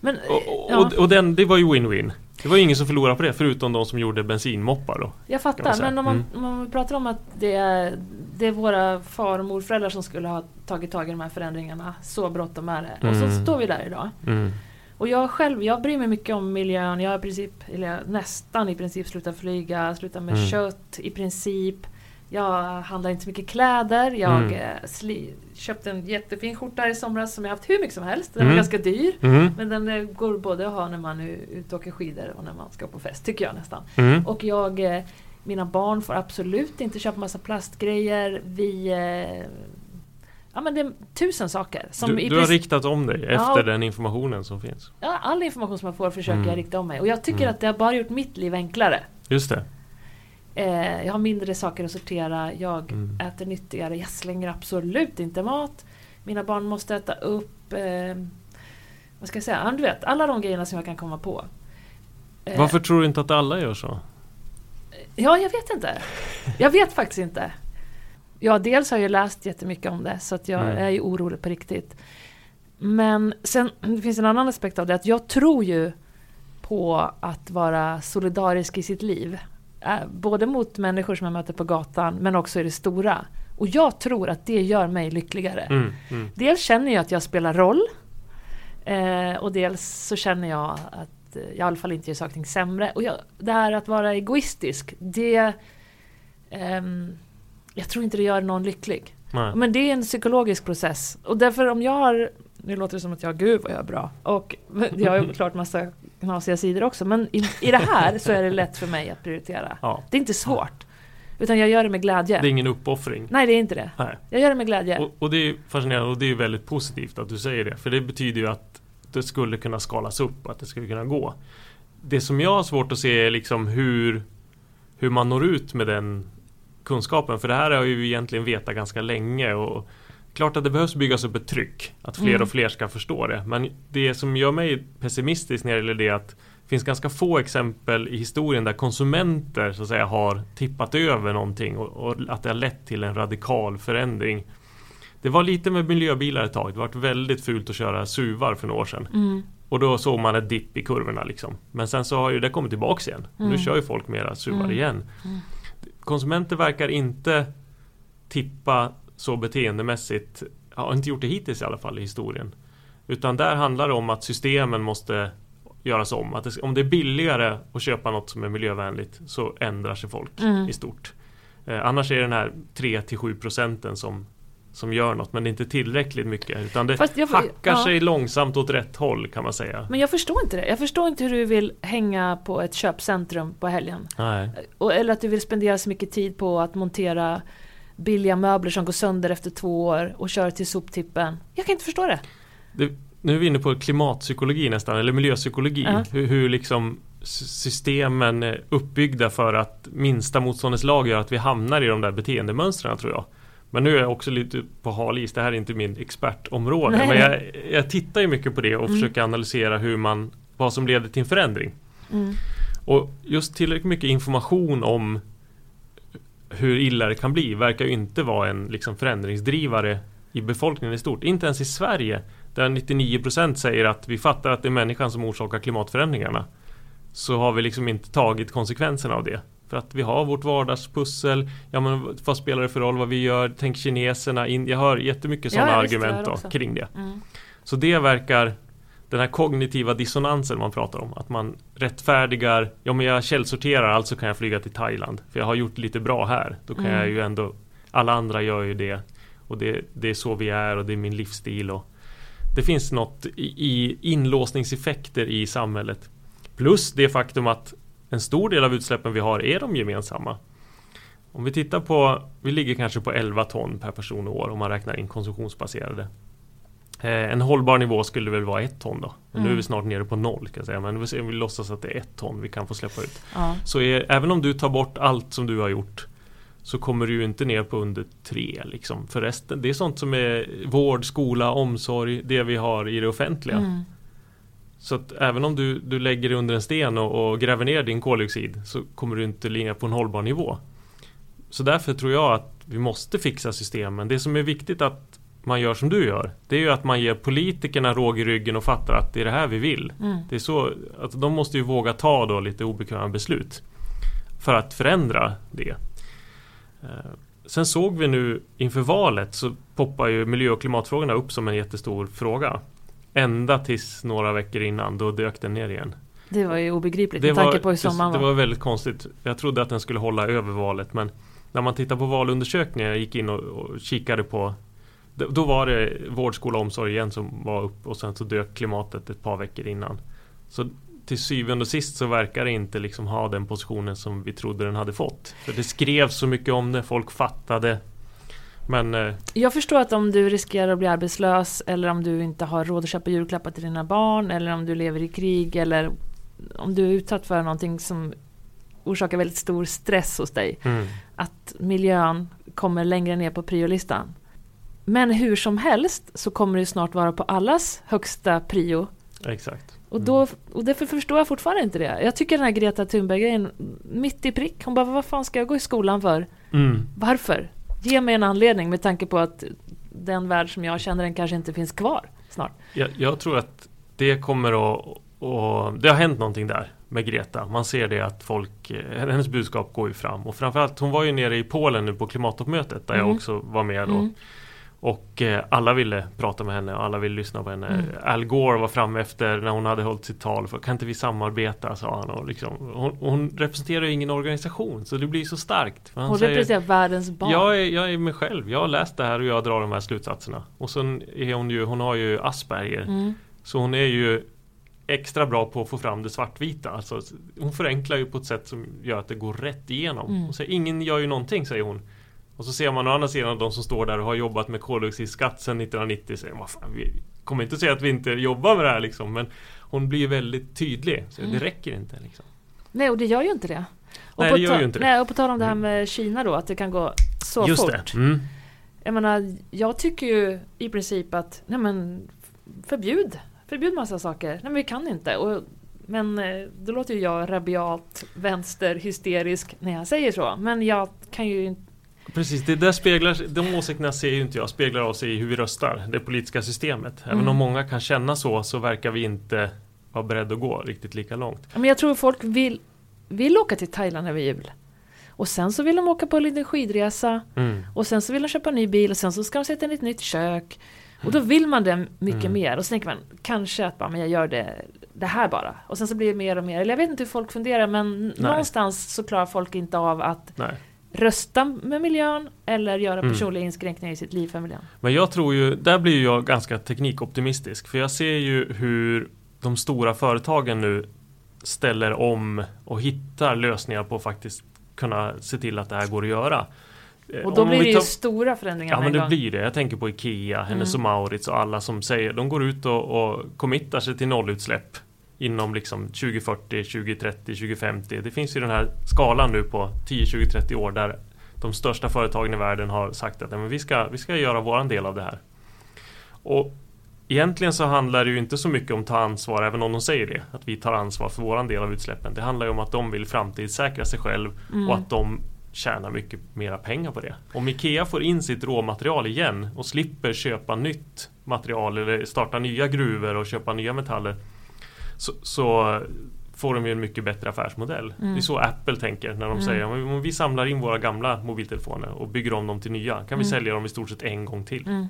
Men, Och, ja, och, och den, det var ju win-win. Det var ju ingen som förlorade på det förutom de som gjorde bensinmoppar då. jag fattar. Men om man, Mm. om man pratar om att det är, det är våra far och morföräldrar som skulle ha tagit tag i de här förändringarna. Så bråttom är det. Och så Mm. står vi där idag. Mm. Och jag själv, jag bryr mig mycket om miljön. Jag har i princip, eller jag nästan i princip slutat flyga, slutat med Mm. kött i princip. Jag handlar inte så mycket kläder. Jag Mm. eh, sli, köpte en jättefin skjorta i somras som jag haft hur mycket som helst. Den var Mm. ganska dyr. Mm. Men den eh, går både att ha när man är ute och åker skidor och när man ska på fest, tycker jag nästan. Mm. Och jag, eh, mina barn får absolut inte köpa massa plastgrejer. Vi... Ja men det är tusen saker. Som Du, du har riktat om dig Ja. efter den informationen som finns. ja, all information som jag får försöker Mm. jag rikta om mig. Och jag tycker Mm. att det har bara gjort mitt liv enklare. Just det. Eh, jag har mindre saker att sortera, jag Mm. äter nyttigare, jag slänger absolut inte mat. Mina barn måste äta upp, eh, vad ska jag säga, ja, du vet, alla de grejerna som jag kan komma på. Eh, Varför tror du inte att alla gör så? Ja, jag vet inte. Jag vet faktiskt inte. Ja, dels har jag läst jättemycket om det, så att jag Mm. är ju orolig på riktigt. Men sen det finns en annan aspekt av det, att jag tror ju på att vara solidarisk i sitt liv. Eh, Både mot människor som jag möter på gatan, men också i det stora. Och jag tror att det gör mig lyckligare. Mm. Mm. Dels känner jag att jag spelar roll. Eh, och dels så känner jag att jag i alla fall inte gör saker sämre. Och jag, det här att vara egoistisk, det... ehm, jag tror inte det gör någon lycklig. Nej. Men det är en psykologisk process. Och därför om jag har... Nu låter det som att jag, gud vad jag är bra. Och jag har ju klart massa knasiga sidor också. Men i, i det här så är det lätt för mig att prioritera. Ja. Det är inte svårt. Utan jag gör det med glädje. Det är ingen uppoffring. Nej, det är inte det. Nej. Jag gör det med glädje. Och, och det är fascinerande och det är väldigt positivt att du säger det. För det betyder ju att det skulle kunna skalas upp och att det skulle kunna gå. Det som jag har svårt att se är liksom hur, hur man når ut med den kunskapen. För det här har ju vi egentligen vetat ganska länge. Och klart att det behövs byggas upp ett tryck. Att fler Mm. och fler ska förstå det. Men det som gör mig pessimistisk när det gäller det är att det finns ganska få exempel i historien där konsumenter så att säga har tippat över någonting och, och att det har lett till en radikal förändring. Det var lite med miljöbilar ett tag. Det var väldigt fult att köra SUVar för några år sedan. Mm. Och då såg man ett dipp i kurvorna liksom. Men sen så har ju det kommit tillbaks igen. Mm. Nu kör ju folk mera SUVar Mm. igen. Konsumenter verkar inte tippa så beteendemässigt. Har inte gjort det hittills i alla fall i historien. Utan där handlar det om att systemen måste göras om. Att det, om det är billigare att köpa något som är miljövänligt så ändrar sig folk Mm. i stort. Eh, annars är det den här 3-7 procenten som, som gör något men inte tillräckligt mycket utan det jag- hackar ja. sig långsamt åt rätt håll kan man säga. Men jag förstår inte det. Jag förstår inte hur du vill hänga på ett köpcentrum på helgen. Nej. Och, eller att du vill spendera så mycket tid på att montera billiga möbler som går sönder efter två år och köra till soptippen. Jag kan inte förstå det. Det, nu är vi inne på klimatpsykologi nästan, eller miljöpsykologi. Ja. Hur, hur liksom systemen är uppbyggda för att minsta motståndets lag gör att vi hamnar i de där beteendemönstren tror jag. Men nu är jag också lite på hal is, det här är inte min expertområde. Nej. Men jag, jag tittar ju mycket på det och Mm. försöker analysera hur man, vad som leder till en förändring. Mm. Och just tillräckligt mycket information om hur illa det kan bli verkar ju inte vara en liksom, förändringsdrivare i befolkningen i stort. Inte ens i Sverige där 99% säger att vi fattar att det är människan som orsakar klimatförändringarna. Så har vi liksom inte tagit konsekvenserna av det. För att vi har vårt vardagspussel. Ja men vad spelar det för roll vad vi gör? Tänk kineserna. In, jag hör jättemycket sådana ja, argument då, kring det. Mm. Så det verkar den här kognitiva dissonansen man pratar om. Att man rättfärdigar, ja men jag källsorterar alltså kan jag flyga till Thailand. För jag har gjort lite bra här. Då kan Mm. jag ju ändå, alla andra gör ju det. Och det, det är så vi är och det är min livsstil. Och det finns något i, i inlåsningseffekter i samhället. Plus det faktum att en stor del av utsläppen vi har är de gemensamma. Om vi tittar på, vi ligger kanske på 11 ton per person och år om man räknar in konsumtionsbaserade. Eh, en hållbar nivå skulle väl vara ett ton då. Men Nu är Mm. vi snart nere på noll kan jag säga. Men vi, ser- vi låtsas att det är ett ton vi kan få släppa ut. Ja. Så är, även om du tar bort allt som du har gjort så kommer du ju inte ner på under tre liksom. För resten, det är sånt som är vård, skola, omsorg, det vi har i det offentliga. Mm. Så att även om du, du lägger dig under en sten och, och gräver ner din koldioxid så kommer du inte ligga på en hållbar nivå. Så därför tror jag att vi måste fixa systemen. Det som är viktigt att man gör som du gör, det är ju att man ger politikerna råg i ryggen och fattar att det är det här vi vill. Mm. Det är så att de måste ju våga ta då lite obekväma beslut för att förändra det. Eh, Sen såg vi nu inför valet så poppar ju miljö och klimatfrågorna upp som en jättestor fråga. Ända tills några veckor innan, då dök den ner igen. Det var ju obegripligt med tanke på hur sommaren det var. var väldigt konstigt. Jag trodde att den skulle hålla över valet men när man tittar på valundersökningar, jag gick in och, och kikade på då var det vård, skola omsorg igen som var upp och sen så dök klimatet ett par veckor innan. Så till syvende och sist så verkar det inte liksom ha den positionen som vi trodde den hade fått. För det skrevs så mycket om det, folk fattade. Men eh, Jag förstår att om du riskerar att bli arbetslös eller om du inte har råd att köpa julklappar till dina barn eller om du lever i krig eller om du är utsatt för någonting som orsakar väldigt stor stress hos dig. mm, Att miljön kommer längre ner på priolistan. Men hur som helst så kommer det snart vara på allas högsta prio. exakt. Och, då, och därför förstår jag fortfarande inte det. Jag tycker den här Greta Thunberg-grejen, mitt i prick. Hon bara, vad fan ska jag gå i skolan för? Mm. Varför? Ge mig en anledning med tanke på att den värld som jag känner den kanske inte finns kvar snart. Jag, jag tror att det kommer att och det har hänt någonting där med Greta. Man ser det att folk, eh, hennes budskap går ju fram. Och framförallt, hon var ju nere i Polen nu på klimattoppmötet där jag Mm. också var med då. Mm. Och eh, alla ville prata med henne och alla ville lyssna på henne. Mm. Al Gore var framme efter när hon hade hållit sitt tal. För, kan inte vi samarbeta? sa han. Och liksom, hon, hon representerar ju ingen organisation så det blir så starkt. För han Hon säger- representerar världens barn. jag är, jag är mig själv. Jag har läst det här och jag drar de här slutsatserna. Och sen är hon ju, hon har ju Asperger. Mm. Så hon är ju extra bra på att få fram det svartvita. Alltså, hon förenklar ju på ett sätt som gör att det går rätt igenom. Mm. Hon säger ingen gör ju någonting, säger hon. Och så ser man å andra sidan de som står där och har jobbat med koldioxidskatt sedan 1990. Säger, fan, vi kommer inte att säga att vi inte jobbar med det här liksom. Men hon blir väldigt tydlig. Så Mm. Det räcker inte liksom. Nej, och det gör ju inte det. Och Nej, det gör ju inte det. Nej, och på tal om det här med Kina då, att det kan gå så Just fort. det. Mm. Jag menar, jag tycker ju i princip att, nej men förbjud, förbjud massa saker. Nej men vi kan inte. Och, men eh, då låter ju jag rabiat, vänster, hysterisk när jag säger så. Men jag kan ju inte Precis, det där speglar, de åsikterna ser ju inte jag, speglar av sig i hur vi röstar, det politiska systemet. Även Mm. om många kan känna så, så verkar vi inte vara beredda att gå riktigt lika långt. Men jag tror folk vill, vill åka till Thailand över jul. Och sen så vill de åka på en liten skidresa. Mm. Och sen så vill de köpa en ny bil och sen så ska de sätta in ett nytt kök. Och då vill man det mycket Mm. mer. Och så tänker man kanske att bara, men jag gör det, det här bara. Och sen så blir det mer och mer. Eller jag vet inte hur folk funderar men någonstans så klarar folk inte av att Nej. Rösta med miljön eller göra Mm. personliga inskränkningar i sitt liv för miljön. Men jag tror ju, där blir jag ganska teknikoptimistisk. För jag ser ju hur de stora företagen nu ställer om och hittar lösningar på att faktiskt kunna se till att det här går att göra. Eh, Och då om blir det ju tar- stora förändringar Ja men en det gång. blir det. Jag tänker på Ikea, Hennes Mm. och Mauritz och alla som säger, de går ut och, och committar sig till nollutsläpp inom liksom 2040, 2030, 2050. Det finns ju den här skalan nu på 10, 20, 30 år där de största företagen i världen har sagt att men vi, ska, vi ska göra våran del av det här. Och Egentligen så handlar det ju inte så mycket om att ta ansvar, även om de säger det. Att vi tar ansvar för våran del av utsläppen. Det handlar ju om att de vill framtidssäkra sig själv Mm. och att de tjänar mycket mera pengar på det. Om Ikea får in sitt råmaterial igen och slipper köpa nytt material eller starta nya gruvor och köpa nya metaller så, så får de ju en mycket bättre affärsmodell. Mm. Det är så Apple tänker när de Mm. säger om om vi samlar in våra gamla mobiltelefoner och bygger om dem till nya kan vi Mm. sälja dem i stort sett en gång till. Mm.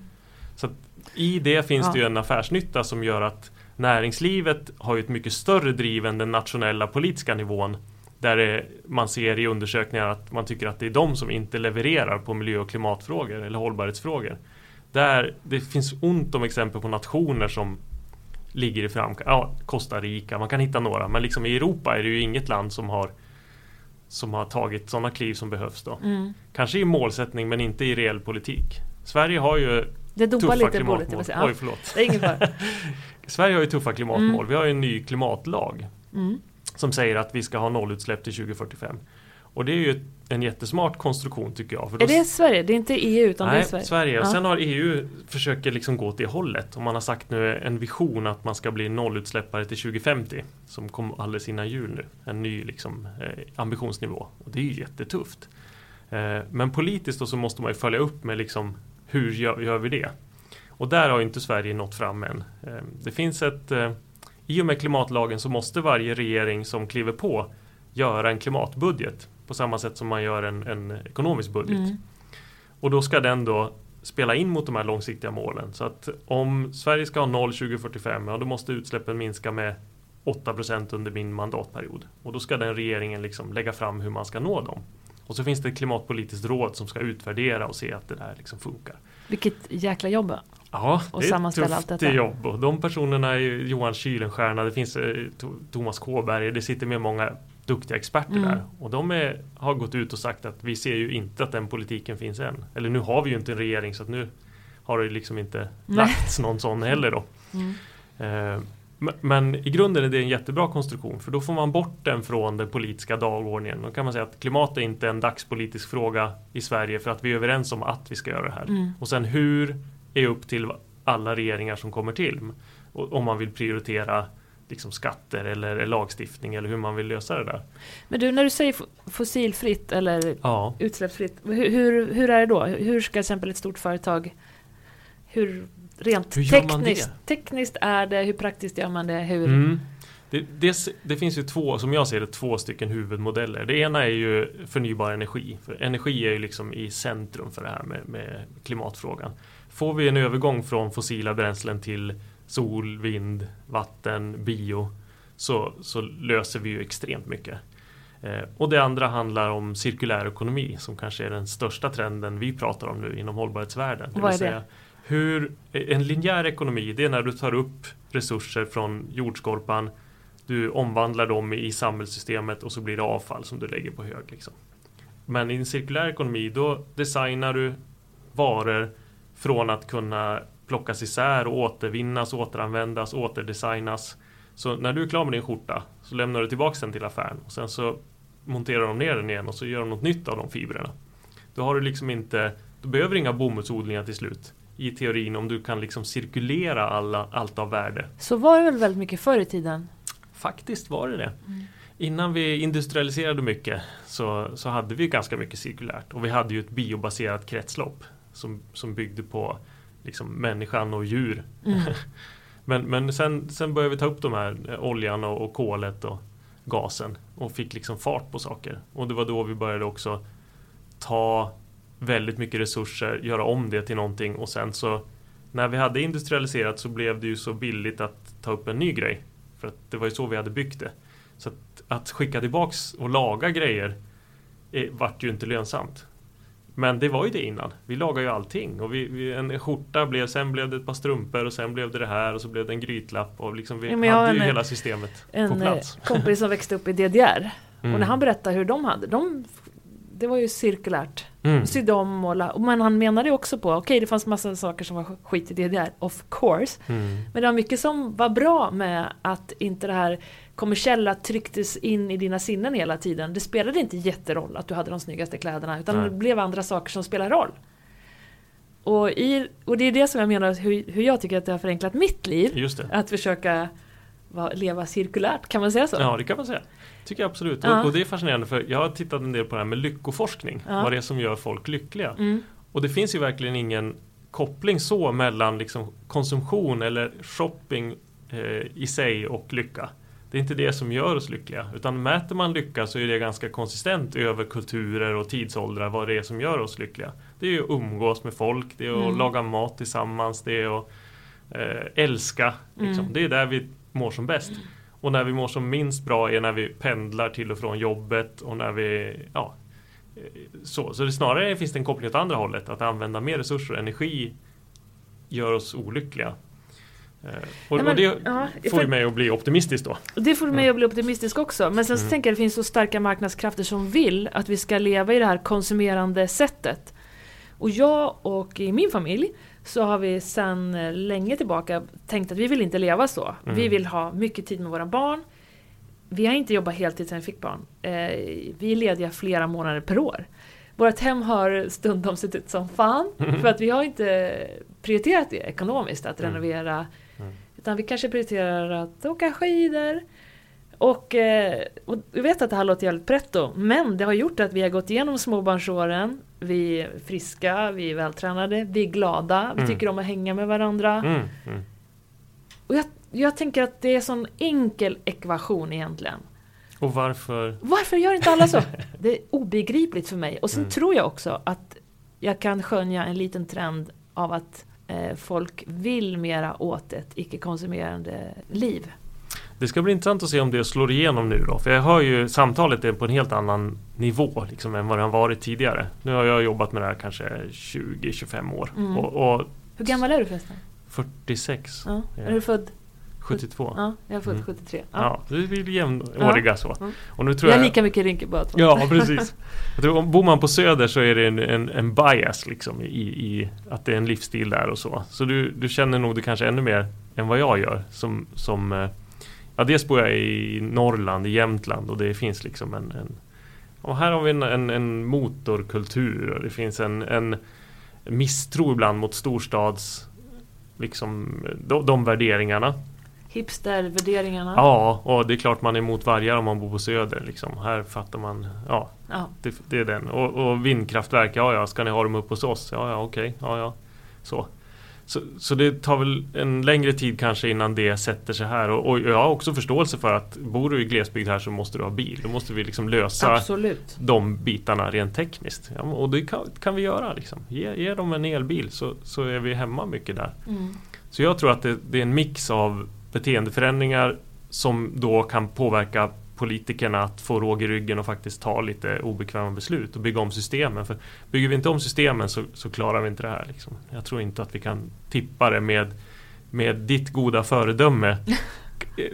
Så att I det finns Ja. det ju en affärsnytta som gör att näringslivet har ju ett mycket större driv än den nationella politiska nivån. Där det, man ser i undersökningar att man tycker att det är de som inte levererar på miljö och klimatfrågor eller hållbarhetsfrågor. Där det finns ont om exempel på nationer som ligger i framkant. Ja, Costa Rica, man kan hitta några. Men liksom i Europa är det ju inget land som har som har tagit sådana kliv som behövs då. Mm. Kanske i målsättning men inte i reell politik. Sverige har ju Det tuffa lite bordet. klimatmål. det vill säga. Ja, Oj, förlåt. det är ingen. Sverige har ju tuffa klimatmål. Mm. Vi har ju en ny klimatlag Mm. som säger att vi ska ha nollutsläpp till 2045. Och det är ju en jättesmart konstruktion tycker jag. För Är det Sverige? Det är inte EU utan Nej, det är Sverige? Sverige. Och Ja. sen har EU försöker liksom gå åt det hållet. Och man har sagt nu en vision att man ska bli nollutsläppare till 2050. Som kom alldeles innan jul nu. En ny liksom, eh, ambitionsnivå. Och det är ju jättetufft. Eh, men politiskt då så måste man ju följa upp med liksom hur gör, gör vi det? Och där har inte Sverige nått fram än. Eh, det finns ett eh, I och med klimatlagen så måste varje regering som kliver på göra en klimatbudget. På samma sätt som man gör en, en ekonomisk budget. Mm. Och då ska den då spela in mot de här långsiktiga målen. Så att om Sverige ska ha noll 2045, ja då måste utsläppen minska med 8% under min mandatperiod. Och då ska den regeringen liksom lägga fram hur man ska nå dem. Och så finns det ett klimatpolitiskt råd som ska utvärdera och se att det där liksom funkar. Vilket jäkla jobb. Ja, Och det är ett allt tufft detta. jobb. Och de personerna är Johan Kylenstierna, det finns eh, Thomas Kåberger, det sitter med många duktiga experter Mm. där. Och de är, har gått ut och sagt att vi ser ju inte att den politiken finns än. Eller nu har vi ju inte en regering så att nu har det liksom inte lagts någon sån heller då. Mm. Eh, men- i grunden är det en jättebra konstruktion för då får man bort den från den politiska dagordningen. Då kan man säga att klimat är inte en dagspolitisk fråga i Sverige för att vi är överens om att vi ska göra det här. Mm. Och sen hur är upp till alla regeringar som kommer till. Om man vill prioritera liksom skatter eller lagstiftning eller hur man vill lösa det där. Men du, när du säger fo- fossilfritt eller Ja, utsläppsfritt, hur, hur, hur är det då? Hur ska till exempel ett stort företag, hur rent Hur tekniskt, tekniskt är det, hur praktiskt gör man det, hur... mm. det, det, det finns ju två, som jag ser det, två stycken huvudmodeller. Det ena är ju förnybar energi. För energi är ju liksom i centrum för det här med, med klimatfrågan. Får vi en övergång från fossila bränslen till sol, vind, vatten, bio så, så löser vi ju extremt mycket. Eh, och det andra handlar om cirkulär ekonomi som kanske är den största trenden vi pratar om nu inom hållbarhetsvärlden. Vad är det? hur, en linjär ekonomi det är när du tar upp resurser från jordskorpan du omvandlar dem i samhällssystemet och så blir det avfall som du lägger på hög. Liksom. Men i en cirkulär ekonomi då designar du varor från att kunna plockas isär och återvinnas, återanvändas, återdesignas. Så när du är klar med din skjorta så lämnar du tillbaka den till affären och sen så monterar de ner den igen och så gör de något nytt av de fibrerna. Då har du liksom inte, du behöver inga bomullsodlingar till slut. I teorin om du kan liksom cirkulera alla, allt av värde. Så var det väl väldigt mycket förr i tiden? Faktiskt var det det. Innan vi industrialiserade mycket så, så hade vi ganska mycket cirkulärt. Och vi hade ju ett biobaserat kretslopp som, som byggde på liksom människan och djur. Mm. Men, men sen, sen började vi ta upp de här eh, oljan och, och kolet och gasen och fick liksom fart på saker. Och det var då vi började också ta väldigt mycket resurser, göra om det till någonting och sen så när vi hade industrialiserat så blev det ju så billigt att ta upp en ny grej. För att det var ju så vi hade byggt det. Så att, att skicka tillbaks och laga grejer eh, vart ju inte lönsamt. Men det var ju det innan. Vi lagade ju allting. Och vi, vi, en skjorta blev, sen blev det ett par strumpor och sen blev det det här och så blev det en grytlapp. Och liksom vi Ja, hade ju en- hela systemet på En eh, plats. kompis som växte upp i DDR. Mm. Och när han berättade hur de hade, de, det var ju cirkulärt. Mm. Sydde om och la, Men han menade ju också på, okej det fanns massa saker som var skit i DDR, of course. Mm. Men det var mycket som var bra med att inte det här kommersiella trycktes in i dina sinnen hela tiden. Det spelade inte jätteroll att du hade de snyggaste kläderna utan Nej. det blev andra saker som spelar roll. Och, i, och det är det som jag menar hur, hur jag tycker att det har förenklat mitt liv. Att försöka va, leva cirkulärt, kan man säga så? Ja, det kan man säga. Tycker jag absolut. Ja. Och, och det är fascinerande för jag har tittat en del på det här med lyckoforskning. Ja. Vad det är som gör folk lyckliga. Mm. Och det finns ju verkligen ingen koppling så mellan liksom konsumtion eller shopping eh, i sig och lycka. Det är inte det som gör oss lyckliga. Utan mäter man lycka så är det ganska konsistent över kulturer och tidsåldrar vad det är som gör oss lyckliga. Det är att umgås med folk, det är att Mm. laga mat tillsammans, det är att eh, älska. Liksom. Mm. Det är där vi mår som bäst. Och när vi mår som minst bra är när vi pendlar till och från jobbet och när vi ja, eh, så, så det snarare finns det en koppling åt andra hållet. Att använda mer resurser och energi gör oss olyckliga. Eh, Och, Nej, men, och det ja, får ju mig att bli optimistisk då. Det får mig att bli optimistisk också. Men sen så Mm. tänker jag att det finns så starka marknadskrafter som vill att vi ska leva i det här konsumerande sättet. Och jag och i min familj så har vi sedan eh, länge tillbaka tänkt att vi vill inte leva så. Mm. Vi vill ha mycket tid med våra barn. Vi har inte jobbat heltid sedan vi fick barn. Eh, vi är lediga flera månader per år. Vårt hem har stundom sett ut som fan. För att vi har inte prioriterat det ekonomiskt, att Mm. renovera. Utan vi kanske prioriterar att åka skidor. Och, eh, och jag vet att det här låter jävligt pretto, men det har gjort att vi har gått igenom småbarnsåren. Vi är friska, vi är vältränade, vi är glada, vi Mm. tycker om att hänga med varandra. Mm, mm. Och jag, jag tänker att det är en sån enkel ekvation egentligen. Och varför? Varför gör inte alla så? Det är obegripligt för mig. Och sen Mm. tror jag också att jag kan skönja en liten trend av att folk vill mera åt ett icke-konsumerande liv. Det ska bli intressant att se om det slår igenom nu då. För jag hör ju samtalet är på en helt annan nivå liksom, än vad det har varit tidigare. Nu har jag jobbat med det här kanske 20-25 år. Mm. Och, och Hur gammal är du förresten? 46, Ja. Ja. Är du född? 72. Ja, jag är född Mm. 73. Ja, Ja. vi är jämnåriga så. Mm. Och nu tror har jag... lika mycket två. Ja, precis. Jag tror, om bor man på Söder så är det en, en, en bias liksom i, i att det är en livsstil där och så. Så du, du känner nog det kanske ännu mer än vad jag gör. Som, som, eh, ja, dels bor jag i Norrland, i Jämtland och det finns liksom en, en och här har vi en, en, en motorkultur och det finns en, en misstro ibland mot storstads liksom de, de värderingarna. Hipstervärderingarna. Ja, och det är klart man är emot vargar om man bor på Söder. Liksom. Här fattar man, ja, Ja. det, det är den. Och, och vindkraftverk, ja ja, ska ni ha dem upp hos oss? Ja ja, okej, ja ja. Så. Så, så det tar väl en längre tid kanske innan det sätter sig här. Och, och jag har också förståelse för att bor du i glesbygd här så måste du ha bil. Då måste vi liksom lösa Absolut. de bitarna rent tekniskt. Ja, och det kan, kan vi göra. Liksom. Ge, ge dem en elbil så, så är vi hemma mycket där. Mm. Så jag tror att det, det är en mix av beteendeförändringar som då kan påverka politikerna att få råg i ryggen och faktiskt ta lite obekväma beslut och bygga om systemen. För bygger vi inte om systemen så, så klarar vi inte det här. Liksom. Jag tror inte att vi kan tippa det med, med ditt goda föredöme.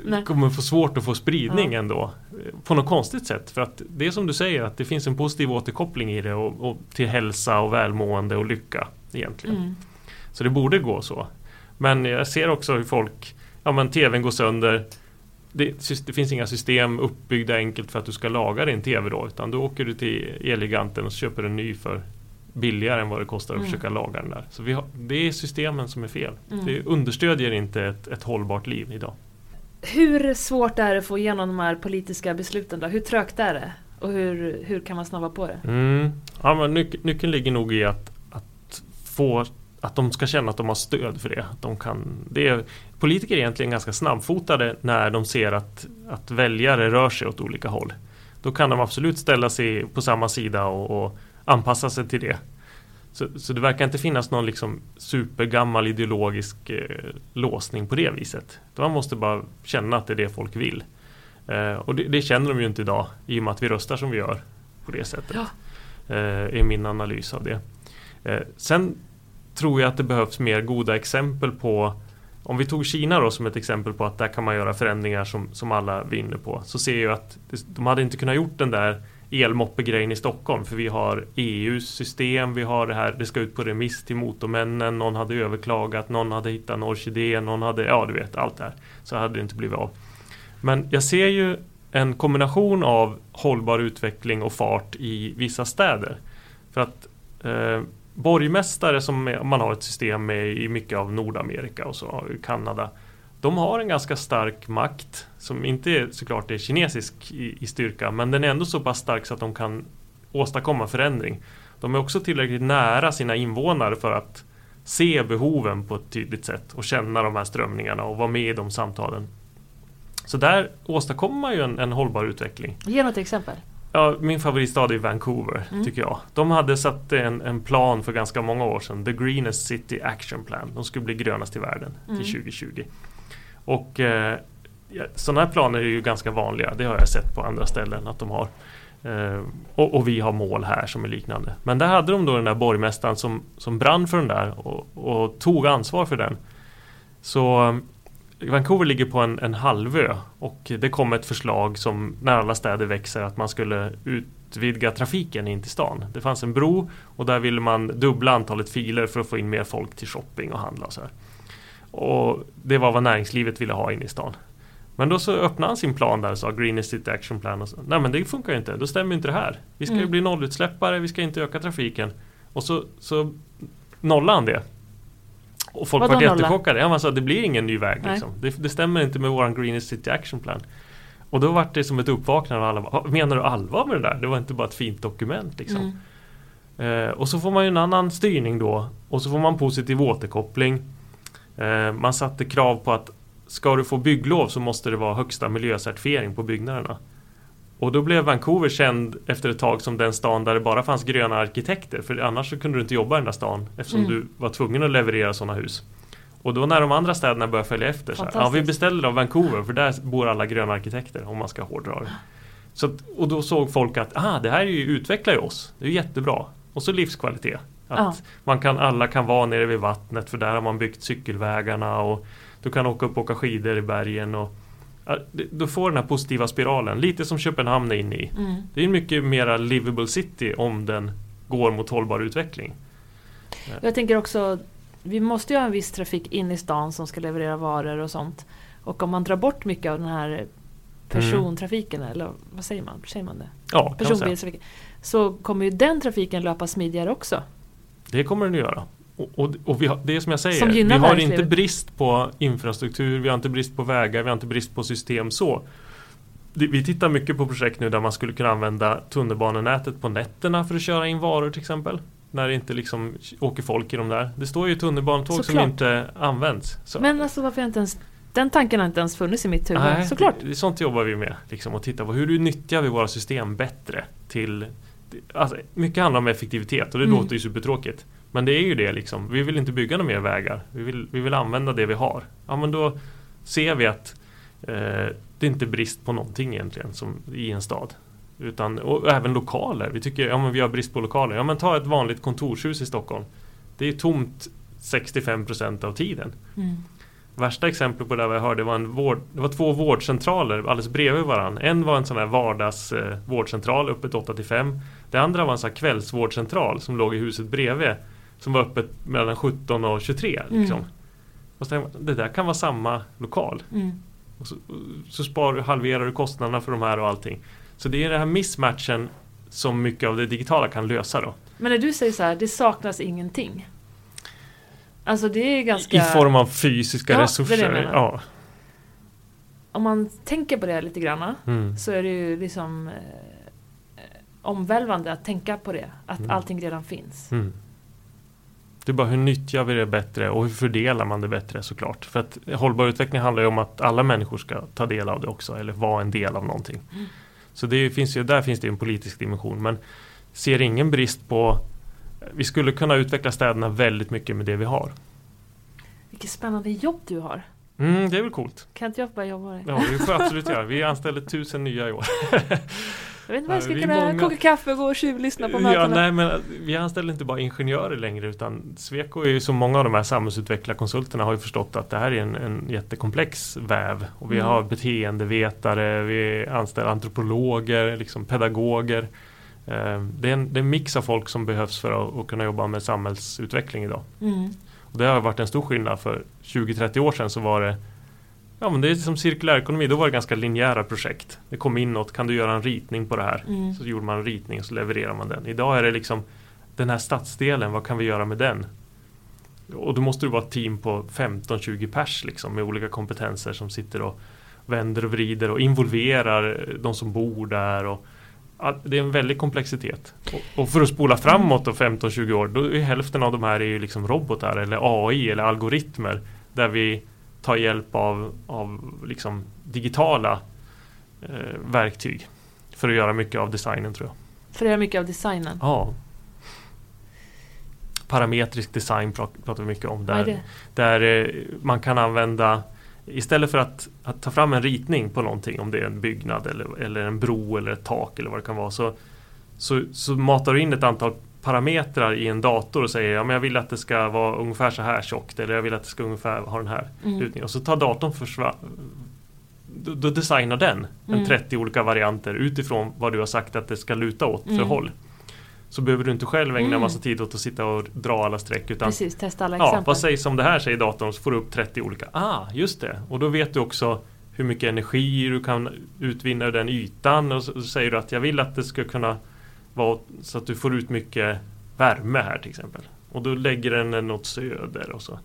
Nej. kommer få svårt att få spridning Ja. ändå. eh, På något konstigt sätt. För att det är som du säger att det finns en positiv återkoppling i det och, och till hälsa och välmående och lycka egentligen. Mm. Så det borde gå så. Men jag ser också hur folk, ja men tvn går sönder. Det, det finns inga system uppbyggda enkelt för att du ska laga din tv då. Utan då åker du till Eleganten och köper en ny för billigare än vad det kostar att Mm. försöka laga den där. Så har, det är systemen som är fel. Mm. Det understödjer inte ett, ett hållbart liv idag. Hur svårt är det att få igenom de här politiska besluten då? Hur trögt är det? Och hur, hur kan man snabba på det? Mm. Ja, men nyc- nyckeln ligger nog i att, att få att de ska känna att de har stöd för det. Att de kan, det är, politiker är egentligen ganska snabbfotade när de ser att, att väljare rör sig åt olika håll. Då kan de absolut ställa sig på samma sida och, och anpassa sig till det. Så, så det verkar inte finnas någon liksom supergammal ideologisk eh, låsning på det viset. Man måste bara känna att det är det folk vill. Eh, och det, det känner de ju inte idag i och med att vi röstar som vi gör på det sättet. Ja. Eh, är min analys av det. Eh, sen tror jag att det behövs mer goda exempel på om vi tog Kina då som ett exempel på att där kan man göra förändringar som, som alla vinner på. Så ser jag att de hade inte kunnat gjort den där elmoppegrejen i Stockholm för vi har EUs system, vi har det här, det ska ut på remiss till motormännen, någon hade överklagat, någon hade hittat en orkidé, någon hade, ja du vet allt det här. Så hade det inte blivit av. Men jag ser ju en kombination av hållbar utveckling och fart i vissa städer. För att eh, borgmästare som man har ett system med i mycket av Nordamerika och så, Kanada. De har en ganska stark makt som inte är, såklart är kinesisk i, i styrka men den är ändå så pass stark så att de kan åstadkomma förändring. De är också tillräckligt nära sina invånare för att se behoven på ett tydligt sätt och känna de här strömningarna och vara med i de samtalen. Så där åstadkommer man ju en, en hållbar utveckling. Ge något exempel. Ja, min favoritstad är Vancouver, Mm. tycker jag. De hade satt en, en plan för ganska många år sedan. The Greenest City Action Plan. De skulle bli grönast i världen Mm. till 2020. Och eh, sådana här planer är ju ganska vanliga. Det har jag sett på andra ställen att de har. Eh, och, och vi har mål här som är liknande. Men där hade de då den där borgmästaren som, som brann för den där och, och tog ansvar för den. Så Vancouver ligger på en, en halvö och det kom ett förslag som när alla städer växer att man skulle utvidga trafiken in till stan. Det fanns en bro och där ville man dubbla antalet filer för att få in mer folk till shopping och handla och så här. Och det var vad näringslivet ville ha in i stan. Men då så öppnade han sin plan där och sa Green City Action Plan och så. Nej men det funkar ju inte, då stämmer inte det här. Vi ska ju Mm. bli nollutsläppare, vi ska inte öka trafiken. Och så, så nollade han det. Och folk Vadå var jättechockade. Ja, man sa det blir ingen ny väg. Liksom. Det, det stämmer inte med våran Green City Action Plan. Och då var det som ett uppvaknande och alla bara, menar du allvar med det där? Det var inte bara ett fint dokument liksom. Mm. Eh, och så får man ju en annan styrning då. Och så får man positiv återkoppling. Eh, man satte krav på att ska du få bygglov så måste det vara högsta miljöcertifiering på byggnaderna. Och då blev Vancouver känd efter ett tag som den stan där det bara fanns gröna arkitekter. För annars så kunde du inte jobba i den där stan eftersom Mm. du var tvungen att leverera sådana hus. Och då när de andra städerna började följa efter, så här, ja vi beställer av Vancouver för där bor alla gröna arkitekter om man ska hårdra det. Så och då såg folk att ah, det här är ju, utvecklar ju oss, det är jättebra. Och så livskvalitet. Att Ja. man kan, alla kan vara nere vid vattnet för där har man byggt cykelvägarna och du kan åka upp och åka skidor i bergen. Och, du får den här positiva spiralen, lite som Köpenhamn är inne i. Mm. Det är en mycket mera livable city om den går mot hållbar utveckling. Jag tänker också, vi måste ju ha en viss trafik in i stan som ska leverera varor och sånt. Och om man drar bort mycket av den här persontrafiken, eller vad säger man? Säger man det? Ja. Personbilstrafiken. Så kommer ju den trafiken löpa smidigare också. Det kommer den att göra. Och, och, och vi har, det är som jag säger, Som vi har inte brist på infrastruktur, vi har inte brist på vägar, vi har inte brist på system så. Vi tittar mycket på projekt nu där man skulle kunna använda tunnelbanenätet på nätterna för att köra in varor till exempel. När det inte liksom åker folk i de där. Det står ju tunnelbanetåg som inte används. Så. Men alltså varför inte ens... Den tanken har inte ens funnits i mitt huvud. Nej, Såklart. Det, det, sånt jobbar vi med. Liksom, och titta på hur nyttjar vi våra system bättre till Alltså, mycket handlar om effektivitet och det Mm. låter ju supertråkigt. Men det är ju det liksom. Vi vill inte bygga några mer vägar. Vi vill, vi vill använda det vi har. Ja men då ser vi att eh, det är inte brist på någonting egentligen som i en stad. Utan, och även lokaler. Vi tycker ja, men vi har brist på lokaler. Ja men ta ett vanligt kontorshus i Stockholm. Det är tomt 65% av tiden. Mm. Värsta exemplet på det jag hörde var, en vård, det var två vårdcentraler alldeles bredvid varandra. En var en sån här vardags eh, öppet 8 till 5. Det andra var en sån här kvällsvårdcentral som låg i huset bredvid. Som var öppet mellan 17 och 23. Liksom. Mm. Och så tänkte det där kan vara samma lokal. Mm. Och så, så spar, halverar du kostnaderna för de här och allting. Så det är den här mismatchen som mycket av det digitala kan lösa då. Men när du säger så här, det saknas ingenting. Alltså det är ganska... I form av fysiska Ja, det resurser. det menar. ja. Om man tänker på det lite grann Mm. så är det ju liksom eh, omvälvande att tänka på det. Att Mm. allting redan finns. Mm. Det är bara hur nyttjar vi det bättre och hur fördelar man det bättre såklart. För att hållbar utveckling handlar ju om att alla människor ska ta del av det också eller vara en del av någonting. Mm. Så det finns ju, där finns det en politisk dimension men ser ingen brist på vi skulle kunna utveckla städerna väldigt mycket med det vi har. Vilket spännande jobb du har. Mm, det är väl coolt. Kan inte jag bara jobba med det? Ja, det får absolut göra. Vi anställer tusen nya i år. Jag vet inte vad jag ska Ja, kunna många. koka kaffe och gå och tjuvlyssna på Ja, mötena. nej, men vi anställer inte bara ingenjörer längre utan Sweco är ju som många av de här samhällsutvecklarkonsulterna har ju förstått att det här är en, en jättekomplex väv. Och vi Mm. har beteendevetare, vi anställer antropologer, liksom pedagoger. Eh, Det är, en, det är en mix av folk som behövs för att, att kunna jobba med samhällsutveckling idag. Mm. Och det har varit en stor skillnad för 20-30 år sedan så var det Ja men det är som cirkulärekonomi, då var det ganska linjära projekt. Det kom in något, kan du göra en ritning på det här? Mm. Så gjorde man en ritning och så levererar man den. Idag är det liksom den här stadsdelen, vad kan vi göra med den? Och då måste du vara ett team på 15-20 pers liksom, med olika kompetenser som sitter och vänder och vrider och involverar de som bor där. Och, det är en väldig komplexitet. Och, och för att spola framåt 15-20 år, då är hälften av de här är ju liksom robotar eller AI eller algoritmer där vi tar hjälp av, av liksom digitala eh, verktyg för att göra mycket av designen tror jag. För att göra mycket av designen? Ja. Parametrisk design pratar vi mycket om. Där, där eh, man kan använda Istället för att, att, ta fram en ritning på någonting, om det är en byggnad eller, eller en bro eller ett tak eller vad det kan vara, så, så, så matar du in ett antal parametrar i en dator och säger ja, men jag vill att det ska vara ungefär så här tjockt eller jag vill att det ska ungefär ha den här mm. lutningen. Och så tar datorn försva då, designar den mm. en 30 olika varianter utifrån vad du har sagt att det ska luta åt för mm. håll. Så behöver du inte själv ägna mm. massa tid åt att sitta och dra alla streck. Utan, Precis, testa alla ja, exempel. Vad sägs om det här säger datorn så får du upp 30 olika. Ah, just det. Och då vet du också hur mycket energi du kan utvinna ur den ytan. Och så, så säger du att jag vill att det ska kunna vara så att du får ut mycket värme här till exempel. Och då lägger den åt söder och så.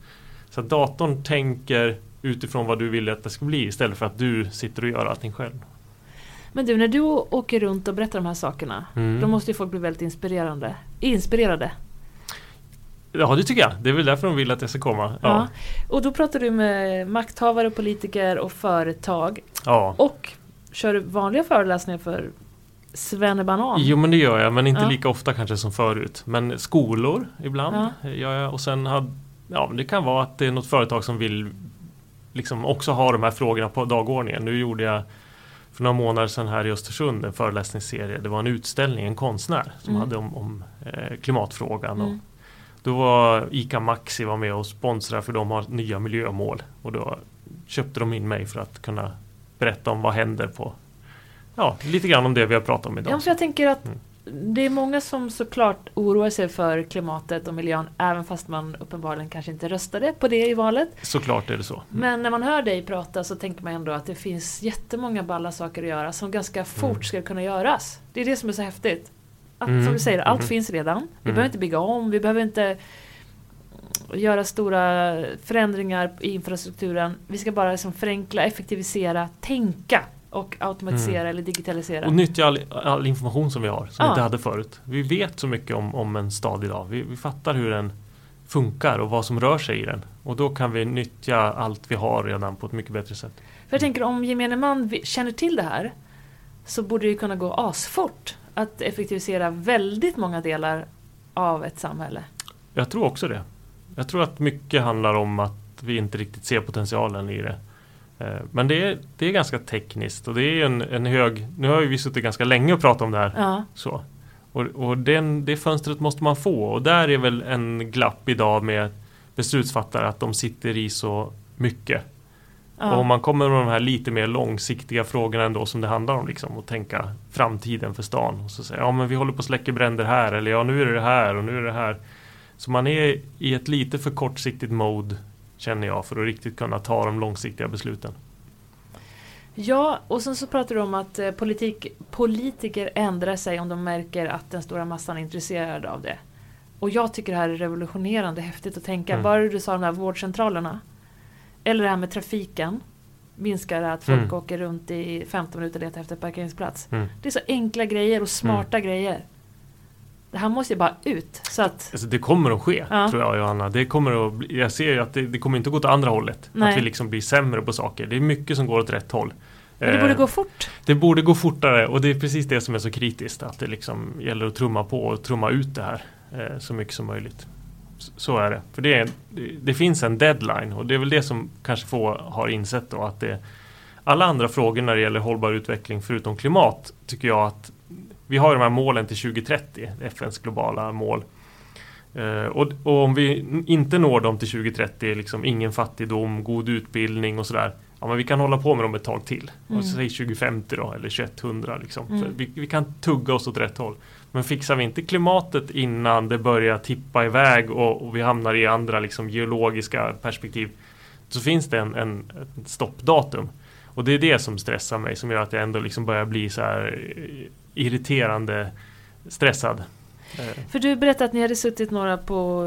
Så att datorn tänker utifrån vad du vill att det ska bli istället för att du sitter och gör allting själv. Men du, när du åker runt och berättar de här sakerna, mm. då måste ju folk bli väldigt inspirerande. inspirerade. Ja, det tycker jag. Det är väl därför de vill att jag ska komma. Ja. ja. Och då pratar du med makthavare, politiker och företag. Ja. Och kör du vanliga föreläsningar för Svennebanan? Jo men det gör jag, men inte ja. lika ofta kanske som förut. Men skolor ibland ja. gör jag. Och sen har, ja, det kan vara att det är något företag som vill liksom också ha de här frågorna på dagordningen. Nu gjorde jag för några månader sedan här i Östersund en föreläsningsserie. Det var en utställning, en konstnär som mm. hade om, om eh, klimatfrågan. Mm. Och då var ICA Maxi var med och sponsrade för de har nya miljömål. Och då köpte de in mig för att kunna berätta om vad händer på Ja, lite grann om det vi har pratat om idag. Ja, för jag tänker att mm det är många som såklart oroar sig för klimatet och miljön även fast man uppenbarligen kanske inte röstade på det i valet. Såklart är det så. Mm. Men när man hör dig prata så tänker man ändå att det finns jättemånga balla saker att göra som ganska fort mm. ska kunna göras. Det är det som är så häftigt. Att, mm. Som du säger, allt mm. finns redan. Vi behöver inte bygga om, vi behöver inte göra stora förändringar i infrastrukturen. Vi ska bara liksom förenkla, effektivisera, tänka och automatisera mm. eller digitalisera. Och nyttja all, all, information som vi har, som ja. vi inte hade förut. Vi vet så mycket om, om en stad idag. Vi, vi, fattar hur den funkar och vad som rör sig i den. Och då kan vi nyttja allt vi har redan på ett mycket bättre sätt. För jag tänker om gemene man känner till det här så borde det kunna gå asfort att effektivisera väldigt många delar av ett samhälle. Jag tror också det. Jag tror att mycket handlar om att vi inte riktigt ser potentialen i det. Eh, men det är, det är ganska tekniskt och det är en, en hög... Nu har vi suttit ganska länge och pratat om det här. Ja. Så. Och, och den, det fönstret måste man få och där är väl en glapp idag med beslutsfattare att de sitter i så mycket. Ja. Och om man kommer med de här lite mer långsiktiga frågorna ändå som det handlar om liksom och tänka framtiden för stan. Och så säger ja men vi håller på att släcka bränder här eller ja nu är det här och nu är det här. Så man är i ett lite för kortsiktigt mode Känner jag för att riktigt kunna ta de långsiktiga besluten. Ja, och sen så pratar du om att eh, politik, politiker ändrar sig om de märker att den stora massan är intresserad av det. Och jag tycker det här är revolutionerande häftigt att tänka. Mm. Bara du sa de här vårdcentralerna. Eller det här med trafiken. Minskar att folk mm. åker runt i 15 minuter och letar efter parkeringsplats. Mm. Det är så enkla grejer och smarta mm. grejer det här måste ju bara ut. Så att... Alltså det kommer att ske, ja. tror jag Johanna. Det kommer att bli, jag ser ju att det, det, kommer inte att gå åt andra hållet. Nej. Att vi liksom blir sämre på saker. Det är mycket som går åt rätt håll. Men det borde eh, gå fort. Det borde gå fortare och det är precis det som är så kritiskt. Att det liksom gäller att trumma på och trumma ut det här eh, så mycket som möjligt. Så, är det. För det, är, det, finns en deadline och det är väl det som kanske få har insett då att det alla andra frågor när det gäller hållbar utveckling förutom klimat tycker jag att vi har de här målen till 2030, FNs globala mål. Uh, och, och, om vi inte når dem till 2030, liksom ingen fattigdom, god utbildning och sådär. Ja, men vi kan hålla på med dem ett tag till. Mm. Och säg 2050 då, eller 2100. Liksom. Mm. Vi, vi, kan tugga oss åt rätt håll. Men fixar vi inte klimatet innan det börjar tippa iväg och, och vi hamnar i andra liksom, geologiska perspektiv. så finns det en, en, ett stoppdatum. Och det är det som stressar mig som gör att jag ändå liksom börjar bli så här eh, irriterande stressad. Eh. För du berättade att ni hade suttit några på,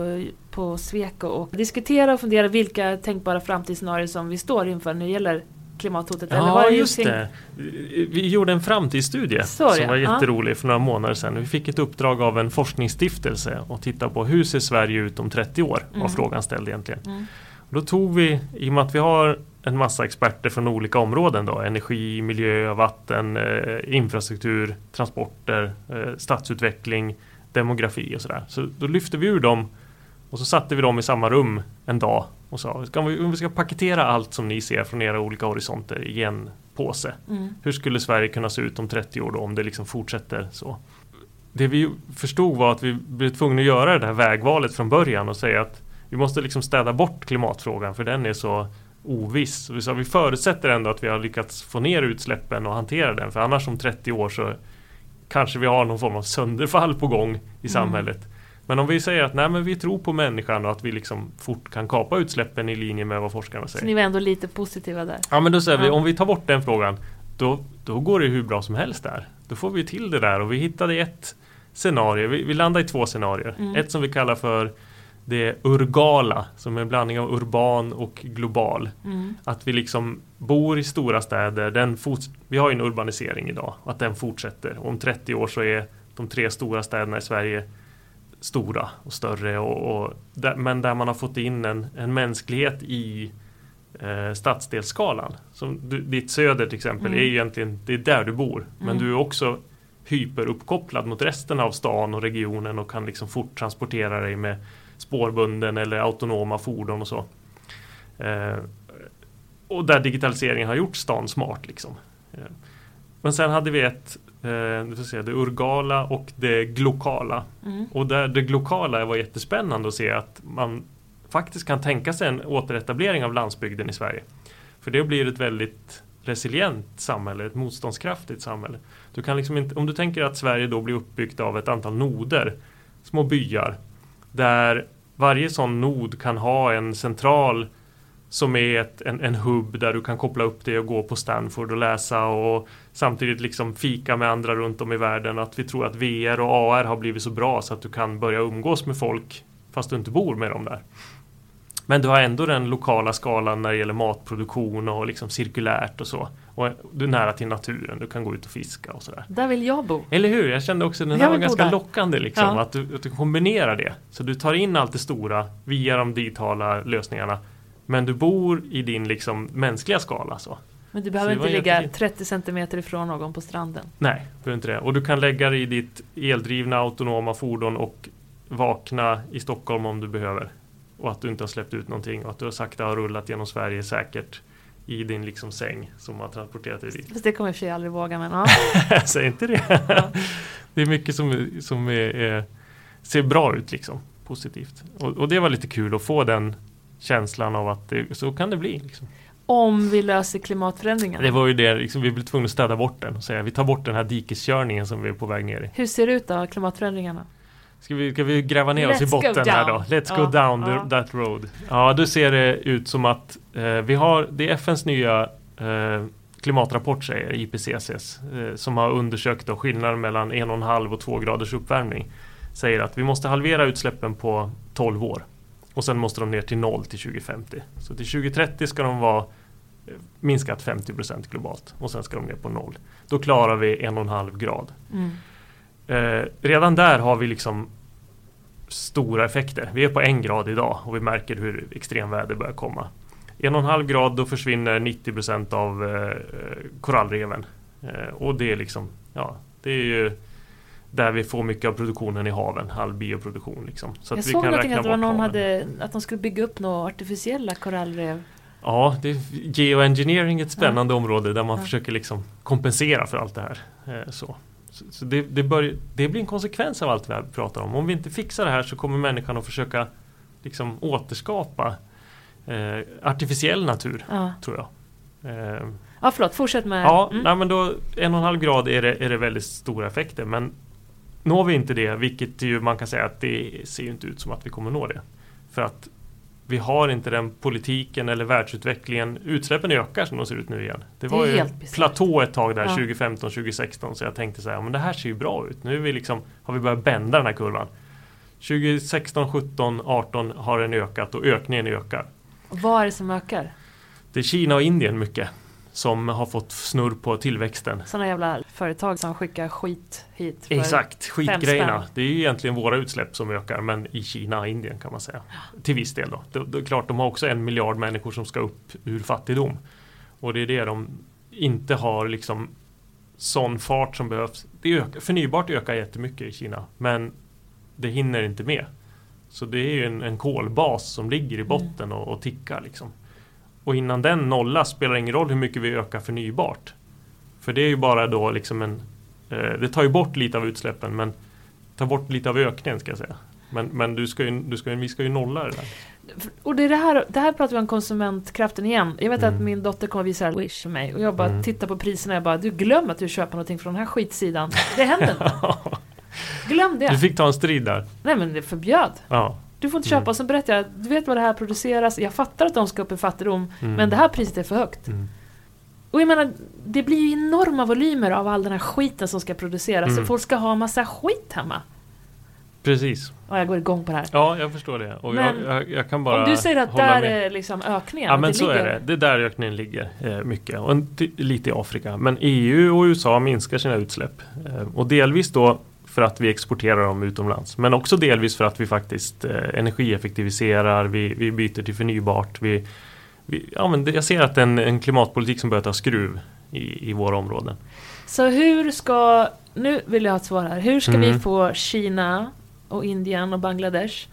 på Sweco och diskuterat och funderat vilka tänkbara framtidsscenarier som vi står inför när det gäller klimathotet? Ja, eller var det just det. Vi gjorde en framtidsstudie Sorry. som var jätterolig för några månader sedan. Vi fick ett uppdrag av en forskningsstiftelse att titta på hur ser Sverige ut om 30 år? Var mm. frågan ställd egentligen. Mm. Då tog vi, i och med att vi har en massa experter från olika områden då, energi, miljö, vatten, eh, infrastruktur, transporter, eh, stadsutveckling, demografi och sådär. Så då lyfte vi ur dem och så satte vi dem i samma rum en dag och sa ska vi, om vi ska paketera allt som ni ser från era olika horisonter i en påse. Mm. Hur skulle Sverige kunna se ut om 30 år då om det liksom fortsätter så? Det vi förstod var att vi blev tvungna att göra det här vägvalet från början och säga att vi måste liksom städa bort klimatfrågan för den är så oviss. Vi sa vi förutsätter ändå att vi har lyckats få ner utsläppen och hantera den för annars om 30 år så kanske vi har någon form av sönderfall på gång i mm. samhället. Men om vi säger att nej, men vi tror på människan och att vi liksom fort kan kapa utsläppen i linje med vad forskarna säger. Så ni var ändå lite positiva där? Ja men då säger ja. vi om vi tar bort den frågan då, då går det hur bra som helst där. Då får vi till det där och vi hittade ett scenario. Vi, vi landade i två scenarier. Mm. Ett som vi kallar för det urgala som är en blandning av urban och global. Mm. Att vi liksom bor i stora städer. Den vi har ju en urbanisering idag. Att den fortsätter. Och om 30 år så är de tre stora städerna i Sverige stora och större. Och, och där, men där man har fått in en, en mänsklighet i eh, stadsdelsskalan. Som du, ditt söder till exempel mm. är egentligen det är där du bor. Men mm. du är också hyperuppkopplad mot resten av stan och regionen och kan liksom fort transportera dig med spårbunden eller autonoma fordon och så. Eh, och där digitaliseringen har gjort stan smart. Liksom. Eh, men sen hade vi ett eh, se, det urgala och det glokala. Mm. Och där, det glokala var jättespännande att se att man faktiskt kan tänka sig en återetablering av landsbygden i Sverige. För det blir ett väldigt resilient samhälle, ett motståndskraftigt samhälle. Du kan liksom inte, om du tänker att Sverige då blir uppbyggt av ett antal noder, små byar, där varje sån nod kan ha en central som är ett, en, en hubb där du kan koppla upp dig och gå på Stanford och läsa och samtidigt liksom fika med andra runt om i världen. Att vi tror att VR och AR har blivit så bra så att du kan börja umgås med folk fast du inte bor med dem där. Men du har ändå den lokala skalan när det gäller matproduktion och liksom cirkulärt och så. Och du är nära till naturen, du kan gå ut och fiska och sådär. Där vill jag bo. Eller hur? Jag kände också att den här var ganska där. lockande liksom. Ja. Att, du, att du kombinerar det. Så du tar in allt det stora via de digitala lösningarna. Men du bor i din liksom mänskliga skala. Så. Men du behöver inte ligga 30 cm ifrån någon på stranden? Nej, behöver inte det. Och du kan lägga det i ditt eldrivna autonoma fordon och vakna i Stockholm om du behöver. Och att du inte har släppt ut någonting och att du har sakta har rullat genom Sverige säkert i din liksom säng som har transporterat dig dit. Fast det kommer jag för sig aldrig våga men ja. Säg inte det. Ja. det är mycket som, som är, ser bra ut liksom. Positivt. Och, och, det var lite kul att få den känslan av att det, så kan det bli. Liksom. Om vi löser klimatförändringarna? Det var ju det, liksom, vi blev tvungna att städa bort den och säga vi tar bort den här dikeskörningen som vi är på väg ner i. Hur ser det ut då, klimatförändringarna? Ska vi, ska vi gräva ner Let's oss i botten här då? Let's ja, go down ja. the, that road. Ja, då ser det ut som att eh, vi har, det är FNs nya eh, klimatrapport säger IPCCs, eh, som har undersökt då skillnaden mellan en och en halv och två graders uppvärmning. Säger att vi måste halvera utsläppen på 12 år. Och sen måste de ner till noll till 2050. Så till 2030 ska de vara eh, minskat 50% globalt och sen ska de ner på noll. Då klarar vi en och en halv grad. Mm. Eh, redan där har vi liksom stora effekter. Vi är på en grad idag och vi märker hur extremväder börjar komma. En och en halv grad då försvinner 90% av eh, korallreven. Eh, och det är liksom, ja, det är ju där vi får mycket av produktionen i haven, all bioproduktion. Liksom. Så Jag såg någonting att, det var någon hade, att de skulle bygga upp några artificiella korallrev. Ja, det är geoengineering ett spännande ja. område där man ja. försöker liksom kompensera för allt det här. Eh, så. Så det, det, bör, det, blir en konsekvens av allt vi pratar om. Om vi inte fixar det här så kommer människan att försöka liksom återskapa eh, artificiell natur, ja. tror jag. Eh, ja, förlåt, fortsätt med... Ja, mm. nej, men då en och en halv grad är det, är det väldigt stora effekter. Men når vi inte det, vilket ju man kan säga att det ser inte ut som att vi kommer nå det. För att vi har inte den politiken eller världsutvecklingen. Utsläppen ökar som de ser ut nu igen. Det var ju platå ett tag där Ja. 2015, 2016 så jag tänkte så här, men det här ser ju bra ut. Nu är vi liksom, har vi börjat bända den här kurvan. 2016, 17, 18 har den ökat och ökningen ökar. Vad är det som ökar? Det är Kina och Indien mycket som har fått snurr på tillväxten. Sådana jävla företag som skickar skit hit. för- Exakt, skitgrejerna. Det är ju egentligen våra utsläpp som ökar men i Kina och Indien kan man säga. Till viss del då. Det, det är klart, de har också en miljard människor som ska upp ur fattigdom. Och det är det de inte har liksom sån fart som behövs. Det ökar, förnybart ökar jättemycket i Kina men det hinner inte med. Så det är ju en, en kolbas som ligger i botten och, och tickar liksom. Och innan den nollas spelar det ingen roll hur mycket vi ökar förnybart. För det är ju bara då liksom en eh, Det tar ju bort lite av utsläppen men tar bort lite av ökningen ska jag säga. Men, men du ska ju, du ska vi ska ju nolla det där. Och det, är det, här, det här pratar vi om konsumentkraften igen. Jag vet Mm. att min dotter kommer visa Wish för mig och jag bara Mm. tittar på priserna och jag bara du glöm att du köper någonting från den här skitsidan. Det händer inte. Glöm det. Du fick ta en strid där. Nej men det förbjöd. Ja. Du får inte köpa Mm. sen berättar jag, du vet vad det här produceras, jag fattar att de ska upp i fattigdom, Mm. men det här priset är för högt. Mm. Och jag menar, det blir ju enorma volymer av all den här skiten som ska produceras, Mm. och folk ska ha massa skit hemma. Precis. Och jag går igång på det här. Ja, jag förstår det. Och Men jag, jag, jag kan bara Om du säger att där med. är liksom ökningen, Ja men så ligger- är det. Det är där ökningen ligger eh, mycket. Och lite i Afrika. Men EU och USA minskar sina utsläpp. Eh, och delvis då för att vi exporterar dem utomlands. Men också delvis för att vi faktiskt eh, energieffektiviserar. Vi, vi byter till förnybart. Vi, vi, ja, men jag ser att en, en klimatpolitik som börjar ta skruv i, i våra områden. Så hur ska, nu vill jag ha ett svar här, hur ska vi Mm. få Kina och Indien och Bangladesh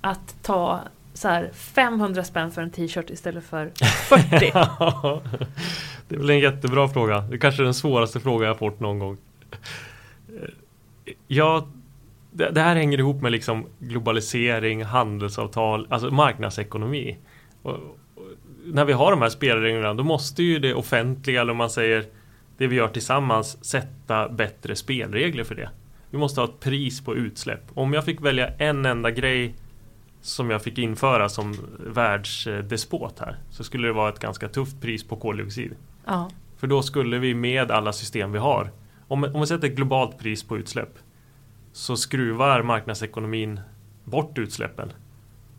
att ta så här 500 spänn för en t-shirt istället för 40? det är väl en jättebra fråga. Det är kanske är den svåraste fråga jag fått någon gång. Eh, Ja, det, det här hänger ihop med liksom globalisering, handelsavtal, alltså marknadsekonomi. Och, och, när vi har de här spelreglerna då måste ju det offentliga, eller om man säger det vi gör tillsammans, sätta bättre spelregler för det. Vi måste ha ett pris på utsläpp. Om jag fick välja en enda grej som jag fick införa som världsdespot här så skulle det vara ett ganska tufft pris på koldioxid. ja. För då skulle vi med alla system vi har om, om vi sätter ett globalt pris på utsläpp så skruvar marknadsekonomin bort utsläppen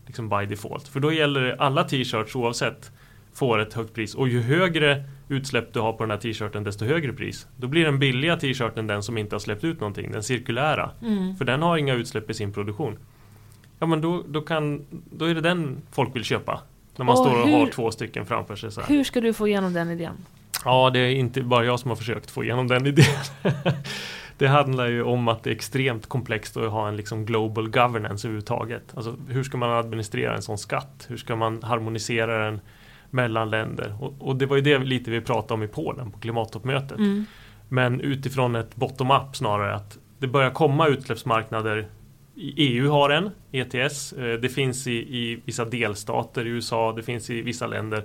liksom by default. För då gäller det alla t-shirts oavsett får ett högt pris och ju högre utsläpp du har på den här t-shirten desto högre pris. Då blir den billiga t-shirten den som inte har släppt ut någonting, den cirkulära. Mm. För den har inga utsläpp i sin produktion. Ja men då, då, kan, då är det den folk vill köpa. När man Och står och hur- har två stycken framför sig så här. Hur ska du få igenom den idén? Ja, det är inte bara jag som har försökt få igenom den idén. det handlar ju om att det är extremt komplext att ha en liksom global governance överhuvudtaget. Alltså, hur ska man administrera en sån skatt? Hur ska man harmonisera den mellan länder? Och, och det var ju det lite vi pratade om i Polen på klimattoppmötet. Mm. Men utifrån ett bottom-up snarare att det börjar komma utsläppsmarknader. EU har en, ETS. Eh, Det finns i, i vissa delstater i USA, det finns i vissa länder.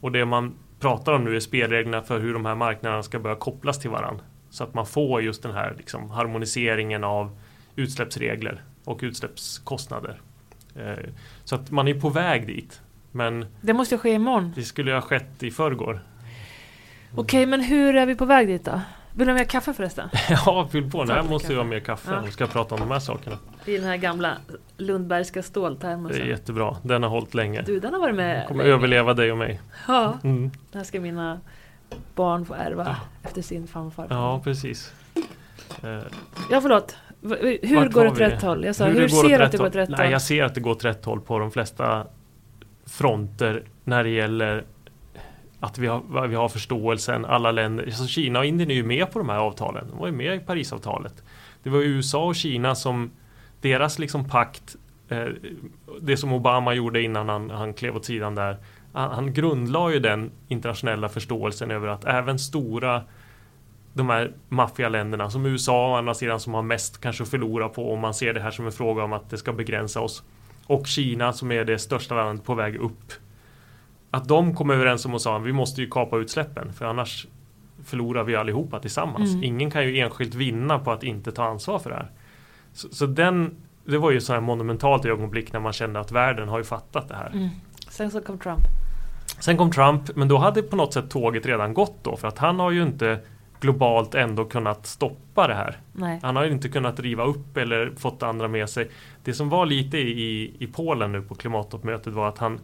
Och det man pratar om nu är spelreglerna för hur de här marknaderna ska börja kopplas till varandra. Så att man får just den här liksom, harmoniseringen av utsläppsregler och utsläppskostnader. Eh, Så att man är på väg dit. Men Det måste ske imorgon. det skulle ha skett i förrgår. Okej, men hur är vi på väg dit då? Vill du ha mer kaffe förresten? Ja, fyll på. Ta Här måste kaffe. vi ha mer kaffe Ja. om vi ska prata om de här sakerna. I den här gamla Lundbergska Det är ståltermosen. jättebra. Den har hållit länge. Du, den har varit med kommer länge. överleva dig och mig. Ja, Mm. den här ska mina barn få ärva efter sin farfar. Ja, precis. Eh, Ja, förlåt. Hur Vart går det åt rätt håll? Jag sa, hur hur, det ser du att det går åt rätt Nej, håll? jag ser att det går åt rätt håll på de flesta fronter när det gäller att vi har, vi har förståelsen, alla länder. Alltså Kina och Indien är ju med på de här avtalen. De var ju med i Parisavtalet. Det var USA och Kina som deras liksom pakt, eh, det som Obama gjorde innan han, han klev åt sidan där. Han, han grundlade ju den internationella förståelsen över att även stora de här maffialänderna som USA å andra sidan som har mest kanske att förlora på om man ser det här som en fråga om att det ska begränsa oss. Och Kina som är det största landet på väg upp. Att de kom överens om och sa att vi måste ju kapa utsläppen för annars förlorar vi allihopa tillsammans. Mm. Ingen kan ju enskilt vinna på att inte ta ansvar för det här. Så, så den det var ju så här monumentalt ögonblick när man kände att världen har ju fattat det här. Mm. Sen så kom Trump. Sen kom Trump, men då hade på något sätt tåget redan gått då för att han har ju inte globalt ändå kunnat stoppa det här. Nej. Han har ju inte kunnat riva upp eller fått andra med sig. Det som var lite i, i Polen nu på klimattoppmötet var att han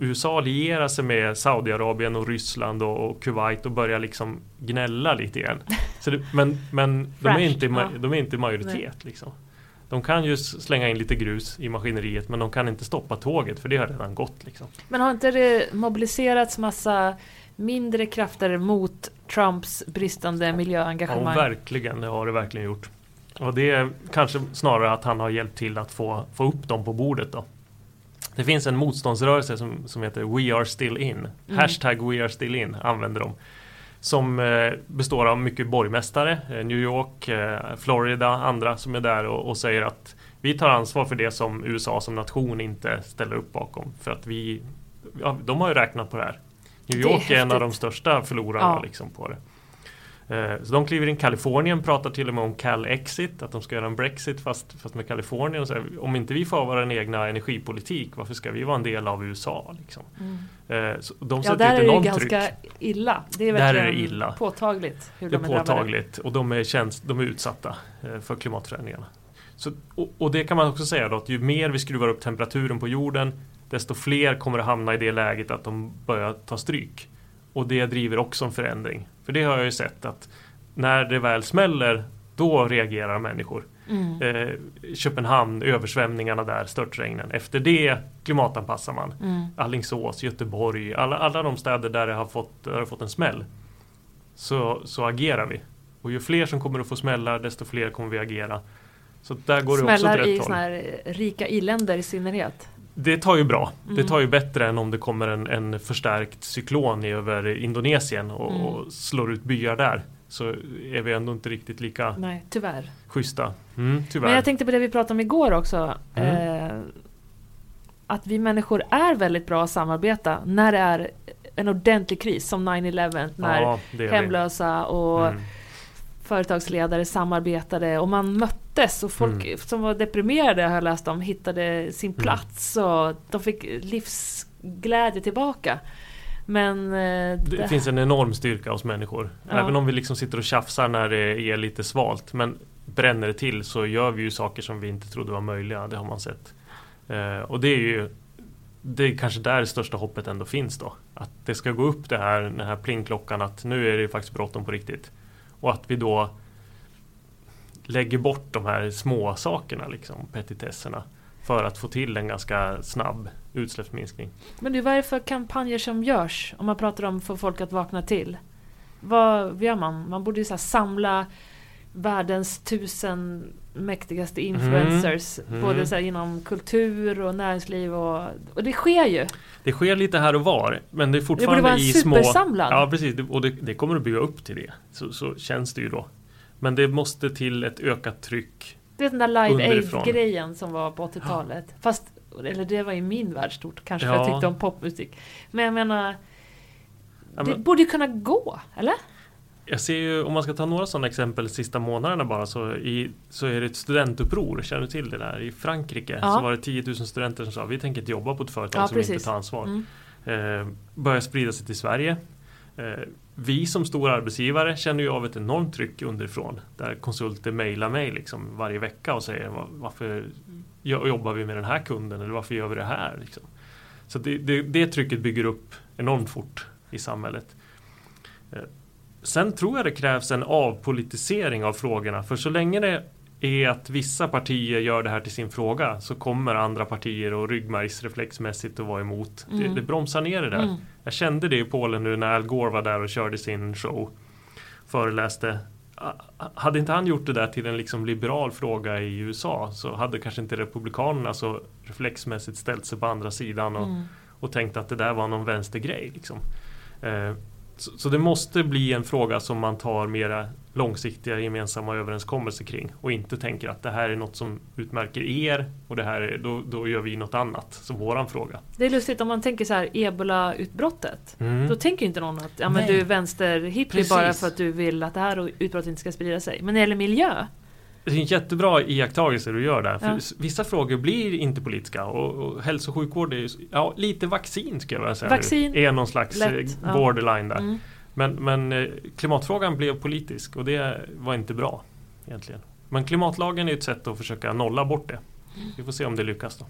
USA lierar sig med Saudiarabien och Ryssland och, och Kuwait och börjar liksom gnälla lite igen. Så det, men men de, är inte, ja. de är inte i majoritet. Liksom. De kan ju slänga in lite grus i maskineriet men de kan inte stoppa tåget för det har redan gått. Liksom. Men har inte det mobiliserats massa mindre krafter mot Trumps bristande Ja, miljöengagemang? verkligen, det har det verkligen gjort. Och det är kanske snarare att han har hjälpt till att få, få upp dem på bordet då. Det finns en motståndsrörelse som, som heter We are still in. Mm. Hashtag We are still in använder de. Som eh, består av mycket borgmästare, eh, New York, eh, Florida, andra som är där och, och säger att vi tar ansvar för det som USA som nation inte ställer upp bakom. För att vi, ja, de har ju räknat på det här. New Det är York är, en av de största förlorarna Ja. liksom på det. Eh, Så de kliver in. Kalifornien pratar till och med om Cal-Exit, att de ska göra en Brexit fast, fast med Kalifornien. Så om inte vi får vår egna energipolitik, varför ska vi vara en del av USA? Liksom? Mm. Eh, Så de Ja, där är det ganska tryck. illa. Det är Där är det verkligen illa. påtagligt hur Det är de är drabbade. påtagligt och de är, tjänst, de är utsatta eh, för klimatförändringarna. Så, och, och det kan man också säga då att ju mer vi skruvar upp temperaturen på jorden desto fler kommer att hamna i det läget att de börjar ta stryk. Och det driver också en förändring. För det har jag ju sett att när det väl smäller då reagerar människor. Mm. Eh, Köpenhamn, översvämningarna där, störtregnen. Efter det klimatanpassar man. Mm. Alingsås, Göteborg, alla, alla de städer där det har fått, det har fått en smäll. Så, så agerar vi. Och ju fler som kommer att få smällar, desto fler kommer vi agera. Så där går det också åt Smällar rätt i håll. rika i-länder i synnerhet. Det tar ju bra. Det Mm. tar ju bättre än om det kommer en, en förstärkt cyklon över Indonesien och, Mm. och slår ut byar där. Så är vi ändå inte riktigt lika Nej, tyvärr. schyssta. Mm, tyvärr. Men jag tänkte på det vi pratade om igår också. Mm. Eh, att vi människor är väldigt bra att samarbeta när det är en ordentlig kris som 9-11 när ja, det hemlösa och Mm. Företagsledare samarbetade och man möttes och folk Mm. som var deprimerade har jag läst om hittade sin Mm. plats och de fick livsglädje tillbaka. Men eh, Det finns en enorm styrka hos människor. Ja. Även om vi liksom sitter och tjafsar när det är lite svalt. Men bränner det till så gör vi ju saker som vi inte trodde var möjliga. Det har man sett. Eh, och det är ju det är kanske där det största hoppet ändå finns då. Att det ska gå upp det här, den här plingklockan att nu är det faktiskt bråttom på riktigt. Och att vi då lägger bort de här små sakerna, liksom, petitesserna. För att få till en ganska snabb utsläppsminskning. Men du, vad är det för kampanjer som görs om man pratar om att få folk att vakna till? Vad gör man? Man borde ju så här samla världens tusen mäktigaste influencers. Mm. Både så inom kultur och näringsliv och, och det sker ju. Det sker lite här och var, men det är Det fortfarande borde vara en i små... supersamlad. Ja, precis. Det- Och det, det kommer att bygga upp till det. Så, så känns det ju då. Men det måste till ett ökat tryck. Du vet den där Live. Aid-grejen som var på 80-talet. Fast, eller det var i min värld stort kanske för Ja. jag tyckte om popmusik. Men jag menar, Ja, det men borde ju kunna gå, eller? Jag ser ju, om man ska ta några sådana exempel sista månaderna bara, så, i, så är det ett studentuppror. Känner du till det där? I Frankrike Ja. så var det 10 000 studenter som sa vi tänker inte jobba på ett företag Ja, som precis. inte tar ansvar. Mm. eh, börjar sprida sig till Sverige. Eh, vi som stor arbetsgivare känner ju av ett enormt tryck underifrån. Där konsulter mejlar mig liksom varje vecka och säger "Va- varför jo- jobbar vi med den här kunden eller varför gör vi det här? Liksom. Så det, det, det trycket bygger upp enormt fort i samhället. Eh, sen tror jag det krävs en avpolitisering av frågorna. För så länge det är att vissa partier gör det här till sin fråga så kommer andra partier och ryggmärgsreflexmässigt att vara emot. Det, Mm. det bromsar ner det där. Mm. Jag kände det i Polen nu när Al Gore var där och körde sin show. Föreläste. Hade inte han gjort det där till en liksom liberal fråga i USA så hade kanske inte Republikanerna så reflexmässigt ställt sig på andra sidan och, Mm. och tänkt att det där var någon vänstergrej. Liksom. Eh, så, så det måste bli en fråga som man tar mera långsiktiga gemensamma överenskommelser kring och inte tänker att det här är något som utmärker er och det här är, då, då gör vi något annat som våran fråga. Det är lustigt om man tänker så här ebola-utbrottet. Mm. Då tänker inte någon att ja, men Nej. du är vänsterhippie bara för att du vill att det här utbrottet inte ska sprida sig. Men när det gäller miljö, Det är en jättebra iakttagelse du gör där. För Ja. Vissa frågor blir inte politiska och, och hälso och sjukvård är ja, lite vaccin ska jag vilja säga. Vaccin, är någon slags lätt, eh, ja. borderline där. Mm. Men, men eh, klimatfrågan blev politisk och det var inte bra egentligen. Men klimatlagen är ett sätt att försöka nolla bort det. Vi får se om det lyckas då.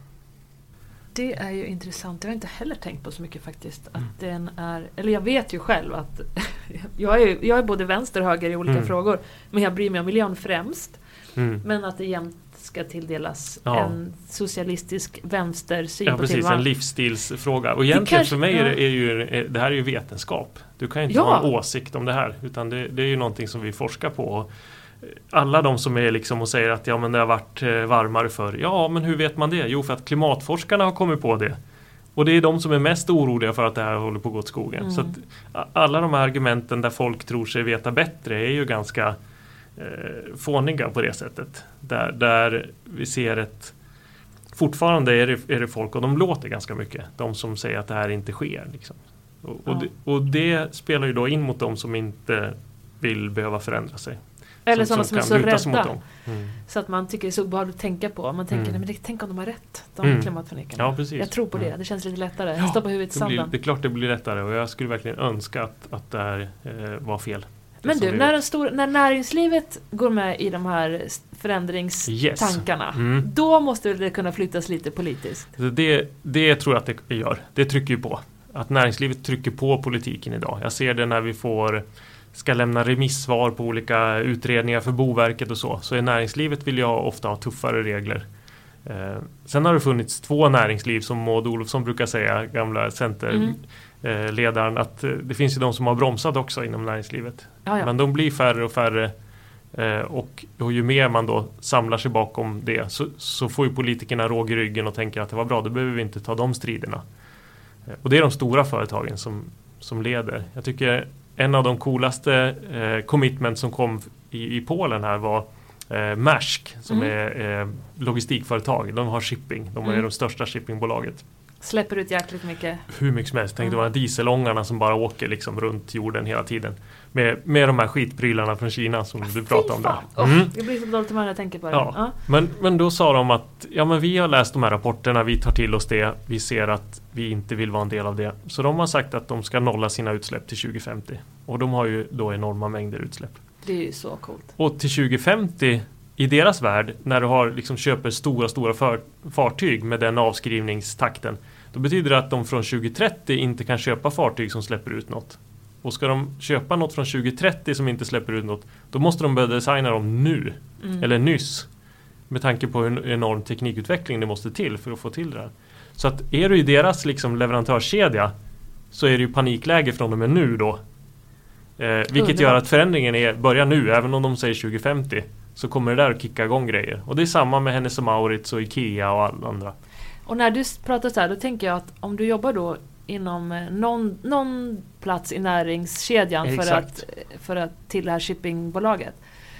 Det är ju intressant. Jag har inte heller tänkt på så mycket faktiskt. Att Mm. den är, eller jag vet ju själv att jag är, jag är både vänster och höger i olika Mm. frågor. Men jag bryr mig om miljön främst. Mm. Men att det jämt ska tilldelas Ja. en socialistisk vänstersyn Ja på precis, tillvaron. en livsstilsfråga. Och egentligen kanske- för mig är det, är ju, det här är ju vetenskap. Du kan ju inte Ja. ha en åsikt om det här. Utan det, det är ju någonting som vi forskar på. Alla de som är liksom och säger att ja men det har varit eh, varmare förr. Ja men hur vet man det? Jo för att klimatforskarna har kommit på det. Och det är de som är mest oroliga för att det här håller på att gå åt skogen. Mm. Så att alla de här argumenten där folk tror sig veta bättre är ju ganska eh, fåniga på det sättet. Där, där vi ser ett Fortfarande är det, är det folk, och de låter ganska mycket, de som säger att det här inte sker. Liksom. Och, och, Ja. det, och det spelar ju då in mot de som inte vill behöva förändra sig. Eller sådana som, är kan så rädda. Mm. Så att man tycker det är så obehagligt att tänka på. Man tänker, Mm. nej, men det, tänk om de har rätt, de Mm. klimatförnekarna. Ja, precis. Jag tror på det, Mm. det känns lite lättare. Ja, Stoppa huvudet i Det, blir, sanden. det är klart det blir lättare och jag skulle verkligen önska att, att det här eh, var fel. Men du, när, stor, när näringslivet går med i de här förändringstankarna, Yes. Mm. då måste det kunna flyttas lite politiskt. Det, det tror jag att det gör. Det trycker ju på. Att näringslivet trycker på politiken idag. Jag ser det när vi får ska lämna remissvar på olika utredningar för Boverket och så. Så i näringslivet vill jag ofta ha tuffare regler. Eh, sen har det funnits två näringsliv som Maud Olofsson brukar säga, gamla centerledaren, Mm. Eh, ledaren, att eh, det finns ju de som har bromsat också inom näringslivet. Ja, ja. Men de blir färre och färre. Eh, och, och ju mer man då samlar sig bakom det så, så får ju politikerna råg i ryggen och tänker att det var bra, då behöver vi inte ta de striderna. Eh, och det är de stora företagen som, som leder. Jag tycker en av de coolaste eh, commitment som kom i, i Polen här var eh, Maersk som Mm. är eh, logistikföretag. De har shipping, de är Mm. det största shippingbolaget. Släpper ut jäkligt mycket. Hur mycket som helst. Tänk Mm. de här dieselångarna som bara åker liksom runt jorden hela tiden. Med, med de här skitprylarna från Kina som du pratade om där. Mm. Oh, jag blir så dåligt humör när jag tänker på det. Ja. Ja. Men, men då sa de att ja, men vi har läst de här rapporterna, vi tar till oss det, vi ser att vi inte vill vara en del av det. Så de har sagt att de ska nolla sina utsläpp till 2050. Och de har ju då enorma mängder utsläpp. Det är ju så coolt. Och till 2050 i deras värld, när du har, liksom, köper stora, stora för, fartyg med den avskrivningstakten. Då betyder det att de från 2030 inte kan köpa fartyg som släpper ut något. Och ska de köpa något från 2030 som inte släpper ut något, då måste de börja designa dem nu. Mm. Eller nyss. Med tanke på hur enorm teknikutveckling det måste till för att få till det här. Så att är du i deras liksom leverantörskedja så är det ju panikläge från och med nu då. Eh, vilket gör att förändringen är, börjar nu, även om de säger 2050. Så kommer det där att kicka igång grejer. Och det är samma med Hennes och Mauritz och Ikea och alla andra. Och när du pratar så här, då tänker jag att om du jobbar då inom eh, någon, någon plats i näringskedjan för Exakt. att, för att till det här shippingbolaget.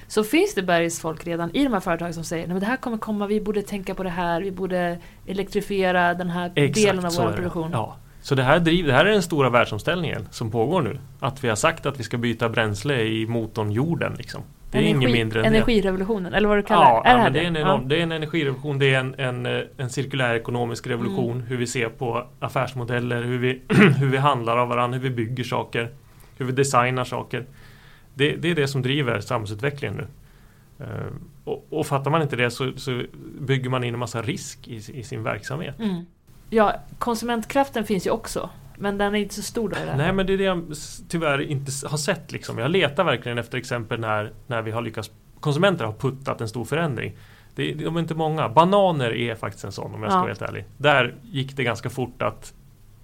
Så finns det bergsfolk redan i de här företagen som säger att det här kommer komma, vi borde tänka på det här, vi borde elektrifiera den här delen av vår produktion. Ja. Så det här, driv, det här är den stora världsomställningen som pågår nu. Att vi har sagt att vi ska byta bränsle i motorn jorden. Liksom. Det är inget mindre än det. Energirevolutionen, eller vad du kallar Ja, det. Är ja, det det, är en enorm, det är en energirevolution, det är en, en, eh, en cirkulär ekonomisk revolution. Mm. Hur vi ser på affärsmodeller, hur vi, hur vi handlar av varandra, hur vi bygger saker, hur vi designar saker. Det, det är det som driver samhällsutvecklingen nu. Eh, och, och fattar man inte det så, så bygger man in en massa risk i, i sin verksamhet. Ja. Mm. ja, konsumentkraften finns ju också. Men den är inte så stor då här. Nej men det är det jag tyvärr inte har sett liksom. Jag letar verkligen efter exempel när, när vi har lyckats Konsumenter har puttat en stor förändring. Det, de är inte många. Bananer är faktiskt en sån om jag ska Ja. vara helt ärlig. Där gick det ganska fort att,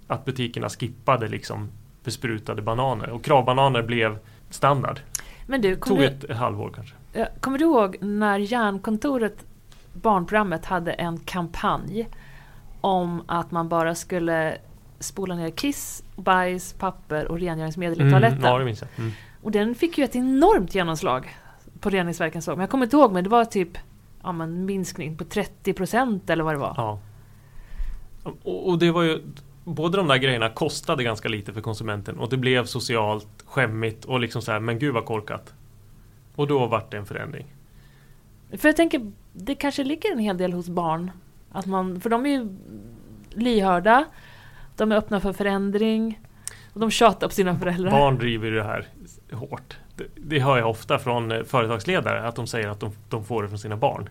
att butikerna skippade liksom besprutade bananer. Och kravbananer blev standard. Men du, tog kommer ett, ett halvår kanske. Kommer du ihåg när Järnkontoret, barnprogrammet, hade en kampanj om att man bara skulle spola ner kiss, bajs, papper och rengöringsmedel i toaletten? ja, det minns jag. Mm. Och den fick ju ett enormt genomslag på reningsverkens sak. Men jag kommer inte ihåg, men det var typ ja, men minskning på 30% eller vad det var. Ja. Och, och det var ju Båda de där grejerna kostade ganska lite för konsumenten och det blev socialt skämmigt och liksom så här, men gud vad korkat. Och då vart det en förändring. För jag tänker, det kanske ligger en hel del hos barn. Att man, för de är ju lyhörda, de är öppna för förändring och de tjatar på sina föräldrar. Barn driver det här hårt. Det, det hör jag ofta från eh, företagsledare att de säger att de, de får det från sina barn.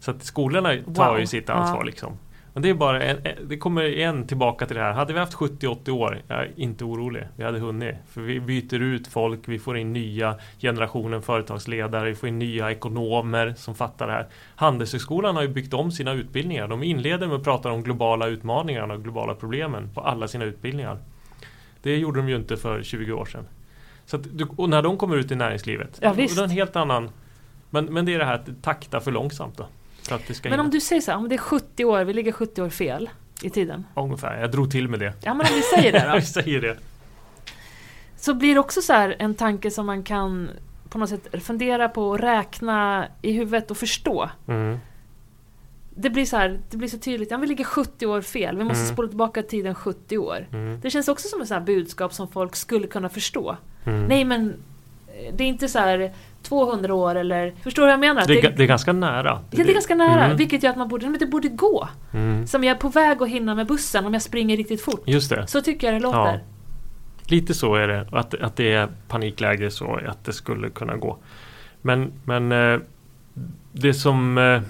Så att skolorna tar Wow. ju sitt ansvar Ja. liksom. Men det är bara en, en- det kommer igen tillbaka till det här. Hade vi haft 70-80 år, jag är inte orolig. Vi hade hunnit. För vi byter ut folk, vi får in nya generationen företagsledare, vi får in nya ekonomer som fattar det här. Handelshögskolan har ju byggt om sina utbildningar. De inleder med att prata om globala utmaningarna och globala problemen på alla sina utbildningar. Det gjorde de ju inte för 20 år sedan. Så att, och när de kommer ut i näringslivet, Ja, och visst. det är en helt annan... Men, men det är det här att takta för långsamt då. För att det ska Men om du säger så här, om det är 70 år, vi ligger 70 år fel i tiden. Ungefär, jag drog till med det. Ja men om vi säger det då. Jag säger det. Så blir det också så här en tanke som man kan på något sätt fundera på och räkna i huvudet och förstå. Mm. Det blir så här, det blir så tydligt, ja vi ligger 70 år fel, vi måste Mm. spola tillbaka tiden 70 år. Mm. Det känns också som ett budskap som folk skulle kunna förstå. Mm. Nej men det är inte så här 200 år eller, förstår du vad jag menar? Det, är, ga- det är ganska nära. Ja, det är ganska nära, Mm. vilket gör att man borde, men det borde gå. Mm. Som jag är på väg att hinna med bussen om jag springer riktigt fort. Just det. Så tycker jag det låter. Ja. Lite så är det. Att, att det är panikläge så att det skulle kunna gå. Men, men eh, det som eh,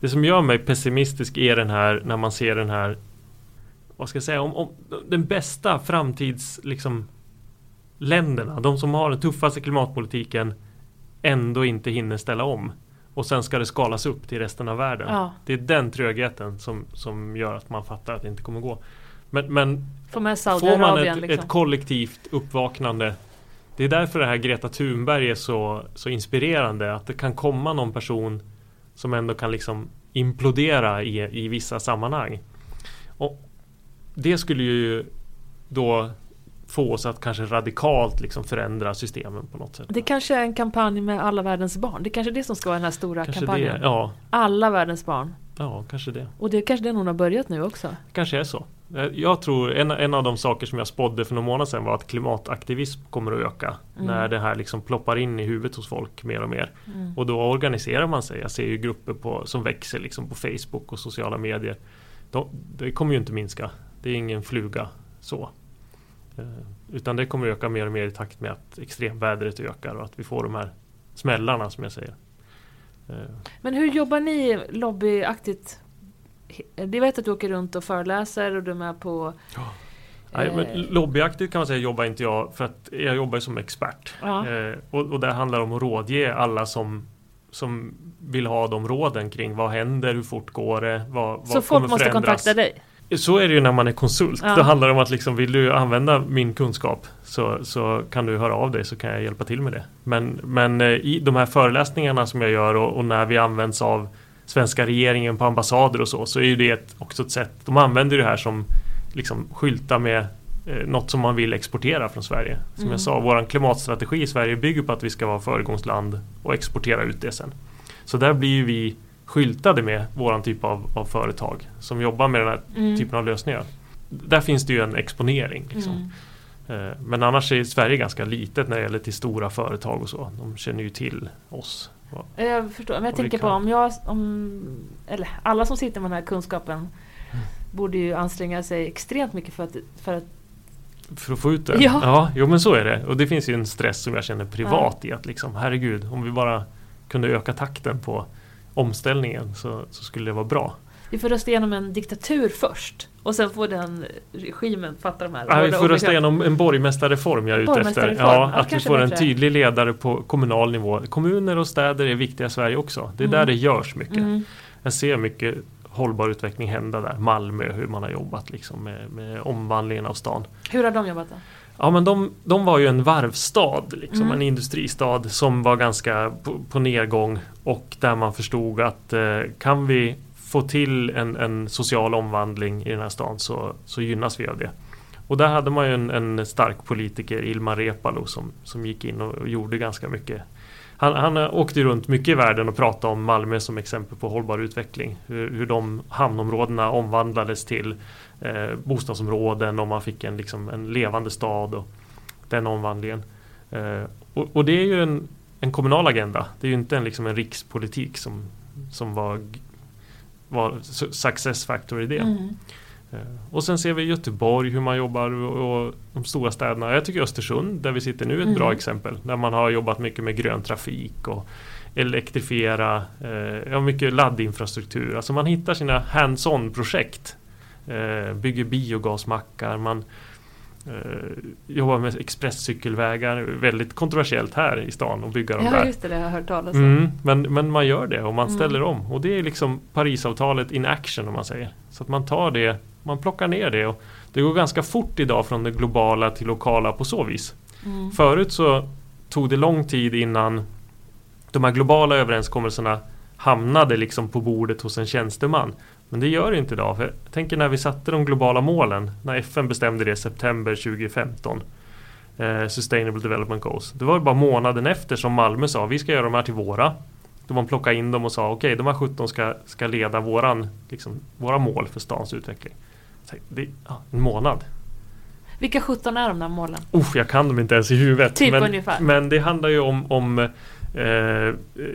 Det som gör mig pessimistisk är den här när man ser den här Vad ska jag säga? Om, om den bästa framtids liksom, länderna, de som har den tuffaste klimatpolitiken ändå inte hinner ställa om. Och sen ska det skalas upp till resten av världen. Ja. Det är den trögheten som, som gör att man fattar att det inte kommer gå. Men, men Får man ett, liksom. ett kollektivt uppvaknande Det är därför det här Greta Thunberg är så, så inspirerande Att det kan komma någon person Som ändå kan liksom implodera i, i vissa sammanhang Och Det skulle ju då få oss att kanske radikalt liksom förändra systemen på något sätt. Det kanske är en kampanj med alla världens barn. Det kanske är det som ska vara den här stora kanske kampanjen. det, ja, Alla världens barn. ja, kanske det. Och det är kanske den hon har börjat nu också. Kanske är så. Eh, Jag tror en, en av de saker som jag spådde för några månader sedan var att klimataktivism kommer att öka. Mm. När det här liksom ploppar in i huvudet hos folk mer och mer. Mm. Och då organiserar man sig. Jag ser ju grupper på, som växer liksom på Facebook och sociala medier. De, det kommer ju inte minska. Det är ingen fluga så. Eh, Utan det kommer öka mer och mer i takt med att extremvädret ökar och att vi får de här smällarna som jag säger. Eh, Men hur jobbar ni lobbyaktigt? Jag vet att du åker runt och föreläser och du är med på... Nej, men Eh. lobbyaktigt kan man säga jobbar inte jag för att jag jobbar som expert. Ja. Eh, och, och det handlar om att rådge alla som, som vill ha de råden kring vad händer, hur fort går det, vad, vad Så folk måste kontakta dig? Så är det ju när man är konsult. Ja. Då handlar det om att liksom, vill du använda min kunskap så, så kan du höra av dig så kan jag hjälpa till med det. Men, men eh, i de här föreläsningarna som jag gör och, och när vi används av svenska regeringen på ambassader och så, så är ju det ett, också ett sätt. De använder det här som liksom skyltar med eh, något som man vill exportera från Sverige. Som Mm. jag sa, vår klimatstrategi i Sverige bygger på att vi ska vara föregångsland och exportera ut det sen. Så där blir ju vi skyltade med våran typ av, av företag som jobbar med den här Mm. typen av lösningar. Där finns det ju en exponering. Liksom. Mm. Eh, Men annars är Sverige ganska litet när det gäller till stora företag och så. De känner ju till oss. Och- Jag förstår, men jag tänker på kan- om jag, om, eller alla som sitter med den här kunskapen Mm. borde ju anstränga sig extremt mycket för att, för att För att få ut det? Ja. ja, jo men så är det. Och det finns ju en stress som jag känner privat i att liksom, herregud, om vi bara kunde öka takten på omställningen så, så skulle det vara bra. vi får rösta igenom en diktatur först och sen får den regimen fatta de här Ja, vi får rösta igenom en borgmästarreform jag är ute efter. Ja, att vi får en tydlig ledare på kommunal nivå. Kommuner och städer är viktiga i Sverige också. Det är Mm. där det görs mycket. Mm. Jag ser mycket hållbar utveckling hända där. Malmö, hur man har jobbat liksom med, med omvandlingen av stan. Hur har de jobbat då? Ja men de, de var ju en varvstad, liksom, Mm. en industristad som var ganska på, på nedgång och där man förstod att eh, kan vi få till en, en social omvandling i den här stan så, så gynnas vi av det. Och där hade man ju en, en stark politiker, Ilmar Reepalu, som, som gick in och, och gjorde ganska mycket. Han, han åkte runt mycket i världen och pratade om Malmö som exempel på hållbar utveckling. Hur, hur de hamnområdena omvandlades till eh, bostadsområden och man fick en, liksom, en levande stad och den omvandlingen. Eh, och, och det är ju en en kommunal agenda. Det är ju inte en, liksom en rikspolitik som, som var, var success factor i det. Mm. Eh, och sen ser vi Göteborg hur man jobbar och, de stora städerna. Jag tycker Östersund där vi sitter nu är ett mm. bra exempel. Där man har jobbat mycket med grön trafik och elektrifiera, eh, ja, mycket laddinfrastruktur. Alltså man hittar sina hands-on projekt. Eh, bygger biogasmackar, man eh, jobbar med expresscykelvägar. Väldigt kontroversiellt här i stan att bygga de ja, där. just det, det har jag hört talas om. Mm, men, men man gör det och man mm. ställer om. Och det är liksom Parisavtalet in action om man säger. Så att man tar det, man plockar ner det. Och det går ganska fort idag från det globala till lokala på så vis. Mm. Förut så tog det lång tid innan de här globala överenskommelserna hamnade liksom på bordet hos en tjänsteman. Men det gör det inte idag. För jag tänker när vi satte de globala målen, när FN bestämde det i september 2015 eh, Sustainable Development Goals. Det var bara månaden efter som Malmö sa vi ska göra de här till våra. Då man plockade in dem och sa okej okay, de här 17 ska, ska leda våran, liksom, våra mål för stans utveckling. Så det, ja, en månad. Vilka 17 är de där målen? Oh, jag kan dem inte ens i huvudet. Typ men, ungefär. men det handlar ju om, om Eh,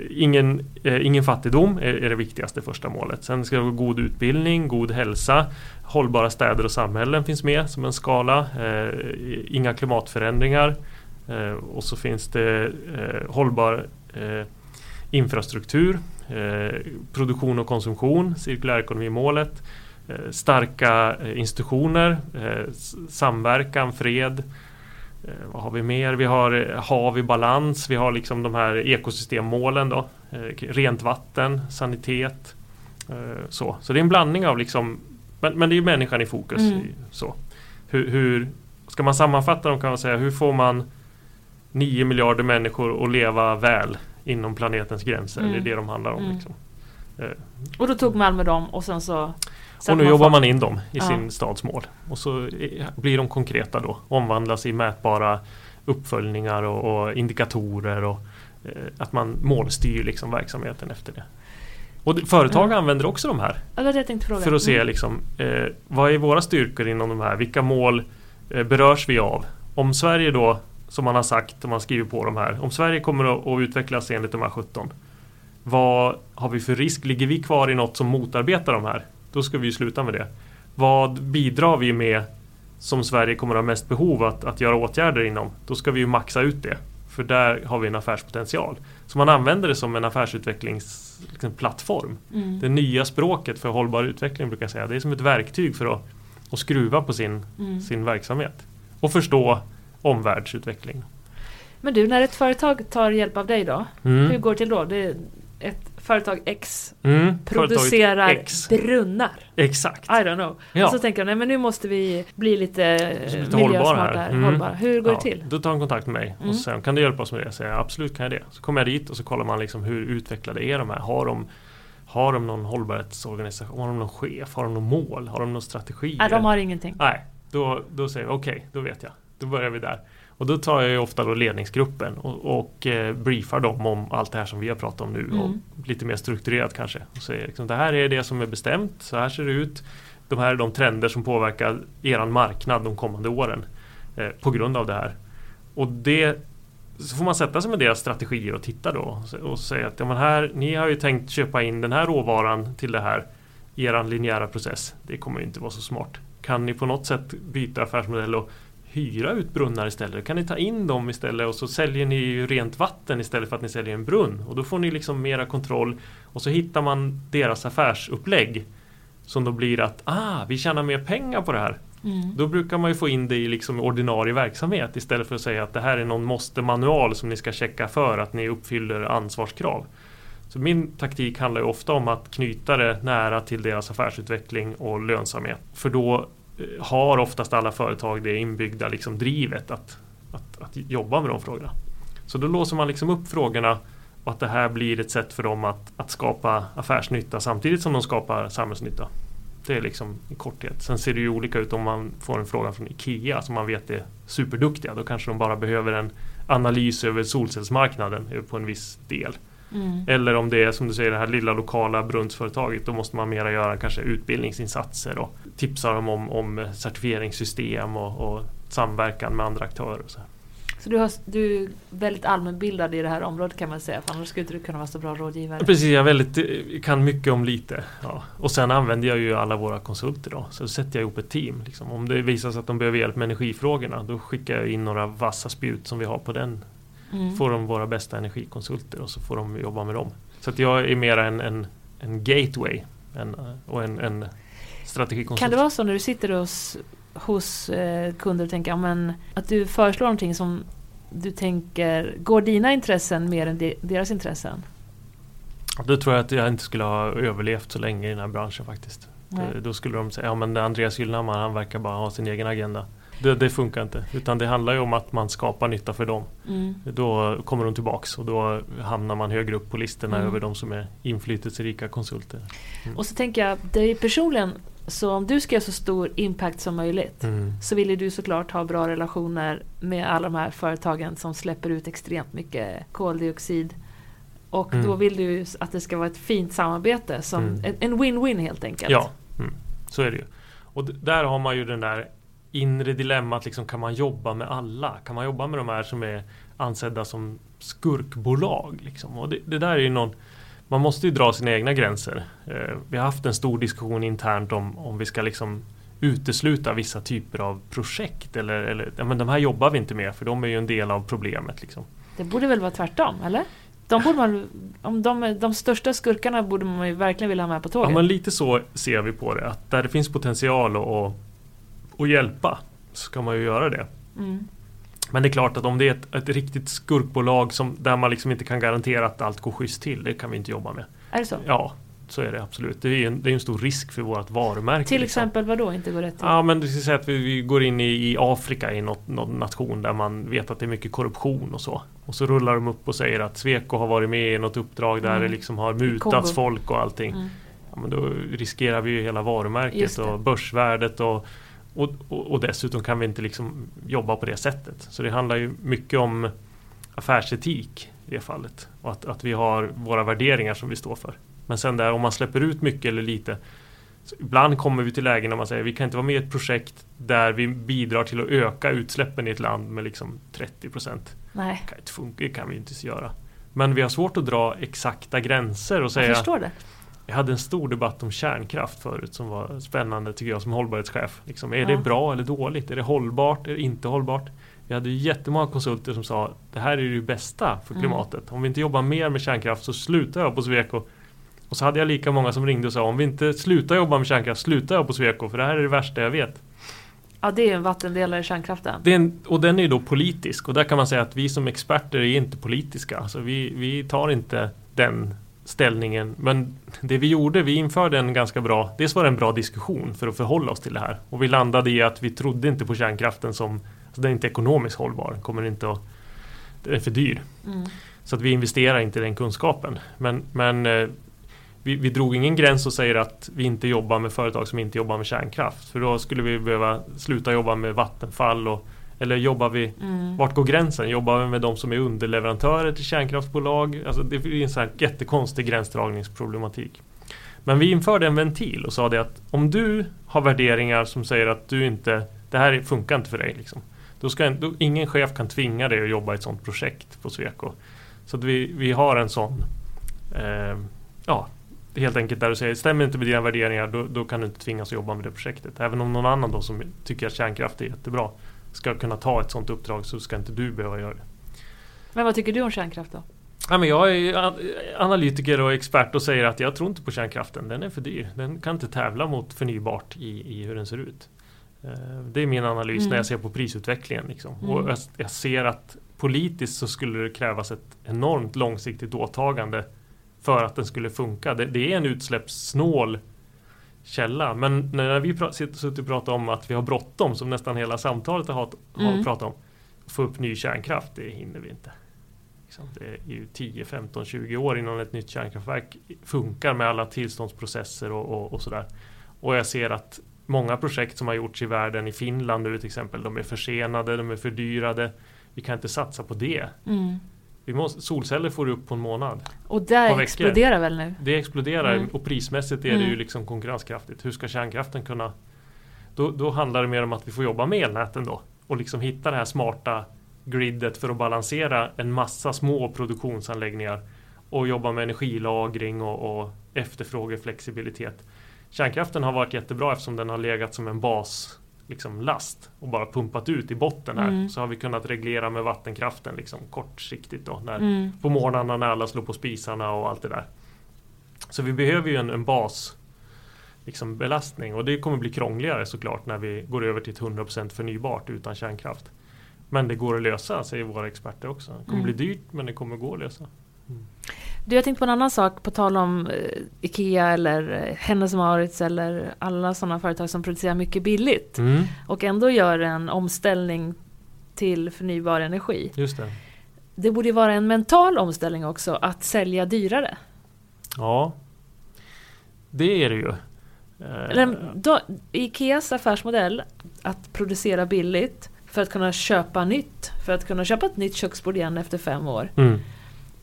ingen, eh, ingen fattigdom är, är, det viktigaste första målet. Sen ska det vara god utbildning, god hälsa, hållbara städer och samhällen finns med som en skala. Eh, inga klimatförändringar. Eh, och så finns det eh, hållbar eh, infrastruktur, produktion och konsumtion, cirkulärekonomimålet, starka institutioner, samverkan, fred, Eh, vad har vi mer? Vi har eh, hav i balans. Vi har liksom de här ekosystemmålen då. Eh, rent vatten, sanitet. Så, så det är en blandning av liksom Men, men det är människan i fokus. Mm. Så. Hur, hur, Ska man sammanfatta dem kan man säga hur får man 9 miljarder människor att leva väl inom planetens gränser. Mm. Det är det de handlar om. Mm. Liksom. Och då tog Malmö dem och sen så och nu jobbar man in dem i ja. sin stadsmål. Och så blir de konkreta då. Omvandlas i mätbara uppföljningar och, och indikatorer och eh, att man målstyr liksom verksamheten efter det. Och företag mm. använder också de här. Ja. För att se mm. liksom, eh, vad är våra styrkor inom de här? Vilka mål eh, berörs vi av? Om Sverige då, som man har sagt, om man skriver på de här. Om Sverige kommer att, att utvecklas enligt de här 17. Vad har vi för risk? Ligger vi kvar i något som motarbetar de här? Då ska vi sluta med det. Vad bidrar vi med som Sverige kommer att ha mest behov att, att göra åtgärder inom? Då ska vi ju maxa ut det. För där har vi en affärspotential. Så man använder det som en affärsutvecklingsplattform. Liksom, mm. Det nya språket för hållbar utveckling brukar jag säga. Det är som ett verktyg för att, att skruva på sin, mm. sin verksamhet. Och förstå omvärldsutveckling. Men du, när ett företag tar hjälp av dig då, mm. hur går det till då? Det, ett företag X mm, producerar X. brunnar. Exakt. I don't know. Ja. Och så tänker de, nej men nu måste vi bli lite, lite miljösmarta. Här. Mm. Hållbara. Hur går ja. det till? Då tar de kontakt med mig mm. och sen kan du hjälpa oss med det? Säger absolut kan jag det. Så kommer jag dit och så kollar man liksom hur utvecklade är de här? Har de har de någon hållbarhetsorganisation? Har de någon chef? Har de någon mål? Har de någon strategi? Nej, de har ingenting. Nej, då, då säger vi okej, okay, då vet jag. Då börjar vi där. Och då tar jag ofta då ledningsgruppen och, och eh, briefar dem om allt det här som vi har pratat om nu. Mm. Och lite mer strukturerat kanske. Och säger liksom, det här är det som är bestämt, så här ser det ut. De här är de trender som påverkar er marknad de kommande åren. Eh, på grund av det här. Och det så får man sätta sig med deras strategier och titta då och säga att ja, men här, ni har ju tänkt köpa in den här råvaran till det här i er linjära process. Det kommer inte vara så smart. Kan ni på något sätt byta affärsmodell och hyra ut brunnar istället. Kan ni ta in dem istället och så säljer ni rent vatten istället för att ni säljer en brunn. Och då får ni liksom mera kontroll. Och så hittar man deras affärsupplägg. Som då blir att ah, vi tjänar mer pengar på det här. Mm. Då brukar man ju få in det i liksom ordinarie verksamhet istället för att säga att det här är någon måste-manual som ni ska checka för att ni uppfyller ansvarskrav. Så min taktik handlar ju ofta om att knyta det nära till deras affärsutveckling och lönsamhet. För då Eh, har oftast alla företag det inbyggda liksom drivet att, att, att jobba med de frågorna. Så då låser man liksom upp frågorna och att det här blir ett sätt för dem att, att skapa affärsnytta samtidigt som de skapar samhällsnytta. Det är liksom i korthet. Sen ser det ju olika ut om man får en fråga från IKEA som man vet är superduktiga. Då kanske de bara behöver en analys över solcellsmarknaden eh, på en viss del. Mm. Eller om det är som du säger det här lilla lokala brunnsföretaget. Då måste man mera göra kanske utbildningsinsatser och tipsa dem om, om certifieringssystem och, och samverkan med andra aktörer. Så. Så du, har, du är väldigt allmänbildad i det här området kan man säga, för annars skulle du kunna vara så bra rådgivare. Precis, jag väldigt, eh, kan mycket om lite. Ja. Och sen använder jag ju alla våra konsulter då. Så sätter jag ihop ett team. Liksom. Om det visar sig att de behöver hjälp med energifrågorna, då skickar jag in några vassa spjut som vi har på den. Mm. Får de våra bästa energikonsulter och så får de jobba med dem. Så att jag är mer en, en, en gateway en, och en, en strategikonsult. Kan det vara så när du sitter hos hos eh, kunder och tänka men, att du föreslår någonting som du tänker, går dina intressen mer än de, deras intressen? Då tror jag att jag inte skulle ha överlevt så länge i den här branschen faktiskt. Det, då skulle de säga, ja men Andreas Gyllenhammar han verkar bara ha sin egen agenda. Det, det, funkar inte. Utan det handlar ju om att man skapar nytta för dem. Mm. Då kommer de tillbaks och då hamnar man högre upp på listorna mm. över de som är inflytelserika konsulter. Mm. Och så tänker jag, dig personligen så om du ska göra så stor impact som möjligt mm. så vill du såklart ha bra relationer med alla de här företagen som släpper ut extremt mycket koldioxid. Och mm. då vill du att det ska vara ett fint samarbete, som mm. en win-win helt enkelt. Ja, mm. så är det ju. Och där har man ju den där inre dilemmat, liksom, kan man jobba med alla? Kan man jobba med de här som är ansedda som skurkbolag? Liksom? Och det, det där är ju någon man måste ju dra sina egna gränser. Eh, vi har haft en stor diskussion internt om, om vi ska liksom utesluta vissa typer av projekt. Eller, eller ja, men de här jobbar vi inte med för de är ju en del av problemet. Liksom. Det borde väl vara tvärtom, eller? De, borde man, om de, de största skurkarna borde man ju verkligen vilja ha med på tåget. Ja, men lite så ser vi på det. Att där det finns potential att, att hjälpa så ska man ju göra det. Mm. Men det är klart att om det är ett, ett riktigt skurkbolag som, där man liksom inte kan garantera att allt går schysst till, det kan vi inte jobba med. Är det så? Ja, så är det absolut. Det är en, det är en stor risk för vårt varumärke. Till liksom. exempel vad då inte går rätt till? Ja men det ska säga att vi, vi, går in i, i Afrika i något, någon nation där man vet att det är mycket korruption och så. Och så rullar de upp och säger att Sweco har varit med i något uppdrag där mm. det liksom har mutats folk och allting. Mm. Ja, men då riskerar vi ju hela varumärket och börsvärdet och och, och, och, dessutom kan vi inte liksom jobba på det sättet. Så det handlar ju mycket om affärsetik i det fallet. Och att, att vi har våra värderingar som vi står för. Men sen där om man släpper ut mycket eller lite. ibland kommer vi till lägen när man säger vi kan inte vara med i ett projekt där vi bidrar till att öka utsläppen i ett land med liksom 30 procent. Nej. Det kan vi inte göra. Men vi har svårt att dra exakta gränser och säga... Jag förstår det. Jag hade en stor debatt om kärnkraft förut som var spännande tycker jag som hållbarhetschef. Liksom, är ja. det bra eller dåligt? Är det hållbart? Är det inte hållbart? Vi hade jättemånga konsulter som sa det här är det bästa för mm. klimatet. Mm. Om vi inte jobbar mer med kärnkraft så slutar jag på Sweco. Och så hade jag lika många som ringde och sa om vi inte slutar jobba med kärnkraft slutar jag på Sweco för det här är det värsta jag vet. Ja det är en vattendelare i kärnkraften. En, och den är ju då politisk och där kan man säga att vi som experter är inte politiska. Alltså vi, vi tar inte den ställningen. Men det vi gjorde, vi införde en ganska bra, dels var det en bra diskussion för att förhålla oss till det här. Och vi landade i att vi trodde inte på kärnkraften som, alltså den är inte ekonomiskt hållbar, kommer inte att, den är för dyr. Mm. Så att vi investerar inte i den kunskapen. Men, men eh, vi, vi, drog ingen gräns och säger att vi inte jobbar med företag som inte jobbar med kärnkraft. För då skulle vi behöva sluta jobba med Vattenfall och eller jobbar vi, mm. vart går gränsen? Jobbar vi med de som är underleverantörer till kärnkraftsbolag? Alltså det är en jättekonstig gränsdragningsproblematik. Men vi införde en ventil och sa det att om du har värderingar som säger att du inte, det här funkar inte för dig. Liksom, då ska då, ingen chef kan tvinga dig att jobba i ett sånt projekt på Sweco. Så att vi, vi har en sån, eh, ja, helt enkelt där du säger stämmer inte med dina värderingar då, då, kan du inte tvingas att jobba med det projektet. Även om någon annan då som tycker att kärnkraft är jättebra ska kunna ta ett sådant uppdrag så ska inte du behöva göra det. Men vad tycker du om kärnkraft då? Ja, men jag är analytiker och expert och säger att jag tror inte på kärnkraften. Den är för dyr. Den kan inte tävla mot förnybart i, i hur den ser ut. Eh, det är min analys mm. när jag ser på prisutvecklingen. Liksom. Mm. Och jag, jag, ser att politiskt så skulle det krävas ett enormt långsiktigt åtagande för att den skulle funka. Det, det är en utsläppssnål källa. Men när vi suttit och pratat om att vi har bråttom, som nästan hela samtalet har, har mm. pratat om, få upp ny kärnkraft, det hinner vi inte. Liksom, det är ju 10, 15, 20 år innan ett nytt kärnkraftverk funkar med alla tillståndsprocesser och, och, och sådär. Och jag ser att många projekt som har gjorts i världen, i Finland nu till exempel, de är försenade, de är fördyrade. Vi kan inte satsa på det. Mm. Vi måste, solceller får du upp på en månad. Och det exploderar väl nu? Det exploderar mm. och prismässigt är mm. det ju liksom konkurrenskraftigt. Hur ska kärnkraften kunna... Då, då handlar det mer om att vi får jobba med elnäten då. Och liksom hitta det här smarta gridet för att balansera en massa små produktionsanläggningar och jobba med energilagring och, och efterfrågeflexibilitet. Kärnkraften har varit jättebra eftersom den har legat som en bas liksom last och bara pumpat ut i botten här. Mm. Så har vi kunnat reglera med vattenkraften liksom kortsiktigt då. När, Mm. På morgnarna när alla slår på spisarna och allt det där. Så vi behöver ju en, en bas liksom belastning och det kommer bli krångligare såklart när vi går över till ett 100% förnybart utan kärnkraft. Men det går att lösa säger våra experter också. Det kommer Mm. bli dyrt men det kommer gå att lösa. Du, jag tänkte på en annan sak på tal om eh, IKEA eller eh, Hennes & Mauritz eller alla sådana företag som producerar mycket billigt Mm, och ändå gör en omställning till förnybar energi. just det. Det borde ju vara en mental omställning också att sälja dyrare. Ja, det är det ju. Eh, Eller, då, Ikeas affärsmodell att producera billigt för att kunna köpa nytt, för att kunna köpa ett nytt köksbord igen efter fem år. Mm,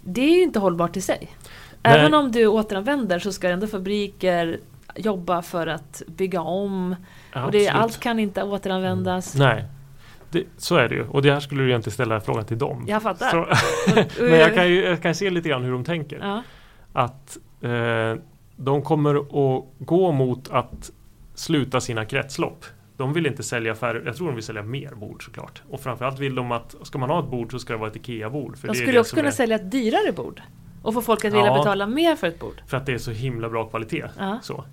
Det är ju inte hållbart i sig. Nej. Även om du återanvänder så ska ändå fabriker jobba för att bygga om. Och det, allt kan inte återanvändas. Nej, det, så är det ju. Och det här skulle du inte ställa frågan till dem. Jag fattar. Så, men jag kan, ju, jag kan se lite grann hur de tänker. Ja. Att eh, de kommer att gå mot att sluta sina kretslopp. De vill inte sälja färre, jag tror de vill sälja mer bord såklart. Och framförallt vill de att, ska man ha ett bord så ska det vara ett IKEA-bord. De skulle också kunna är, sälja ett dyrare bord. Och få folk att vilja Ja. betala mer för ett bord. För att det är så himla bra kvalitet. Ja. Så.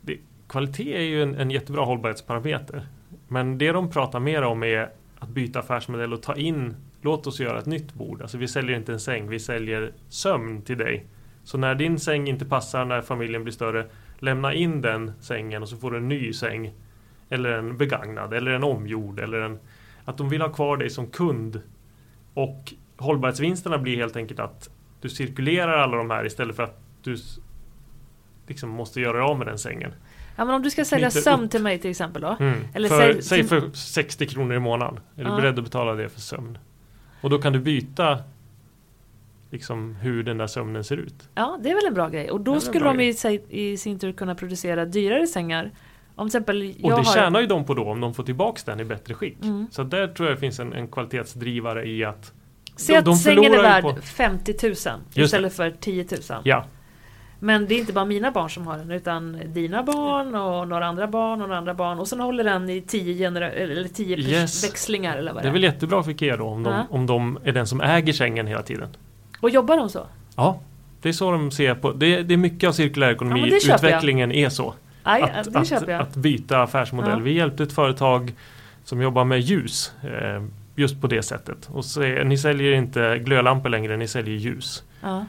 Det, kvalitet är ju en, en jättebra hållbarhetsparameter. Men det de pratar mer om är att byta affärsmodell och ta in Låt oss göra ett nytt bord. Alltså vi säljer inte en säng, vi säljer sömn till dig. Så när din säng inte passar när familjen blir större Lämna in den sängen och så får du en ny säng. Eller en begagnad, eller en omgjord. Eller en, att de vill ha kvar dig som kund. Och hållbarhetsvinsterna blir helt enkelt att du cirkulerar alla de här istället för att du liksom måste göra av med den sängen. Ja men om du ska sälja sömn till mig till exempel då. Mm. Eller för, säg- säg för 60 kronor i månaden. Är du Ja. beredd att betala det för sömn? Och då kan du byta liksom hur den där sömnen ser ut. Ja det är väl en bra grej. Och då skulle de i, i sin tur kunna producera dyrare sängar. Om exempel Och det har... tjänar ju de på då om de får tillbaks den i bättre skick. Mm. Så där tror jag det finns en, en kvalitetsdrivare i att de- att de sängen är värd på- 50 000 det. istället för 10 000. Ja, Men det är inte bara mina barn som har den utan dina barn och några andra barn och några andra barn och sen håller den i 10 genera- eller 10 pers- Yes. växlingar eller vad det är väl jättebra för Ikea då om de, Ja. om de är den som äger sängen hela tiden. Och jobbar de så? Ja, det är så de ser på det. Det är mycket av cirkulär Ja, ekonomi. jag. Utvecklingen är så. Nej, att, det köper jag. att byta affärsmodell. Ja. Vi hjälpte ett företag som jobbar med ljus eh, just på det sättet. Och så, ni säljer inte glödlampor längre, ni säljer ljus. Ja.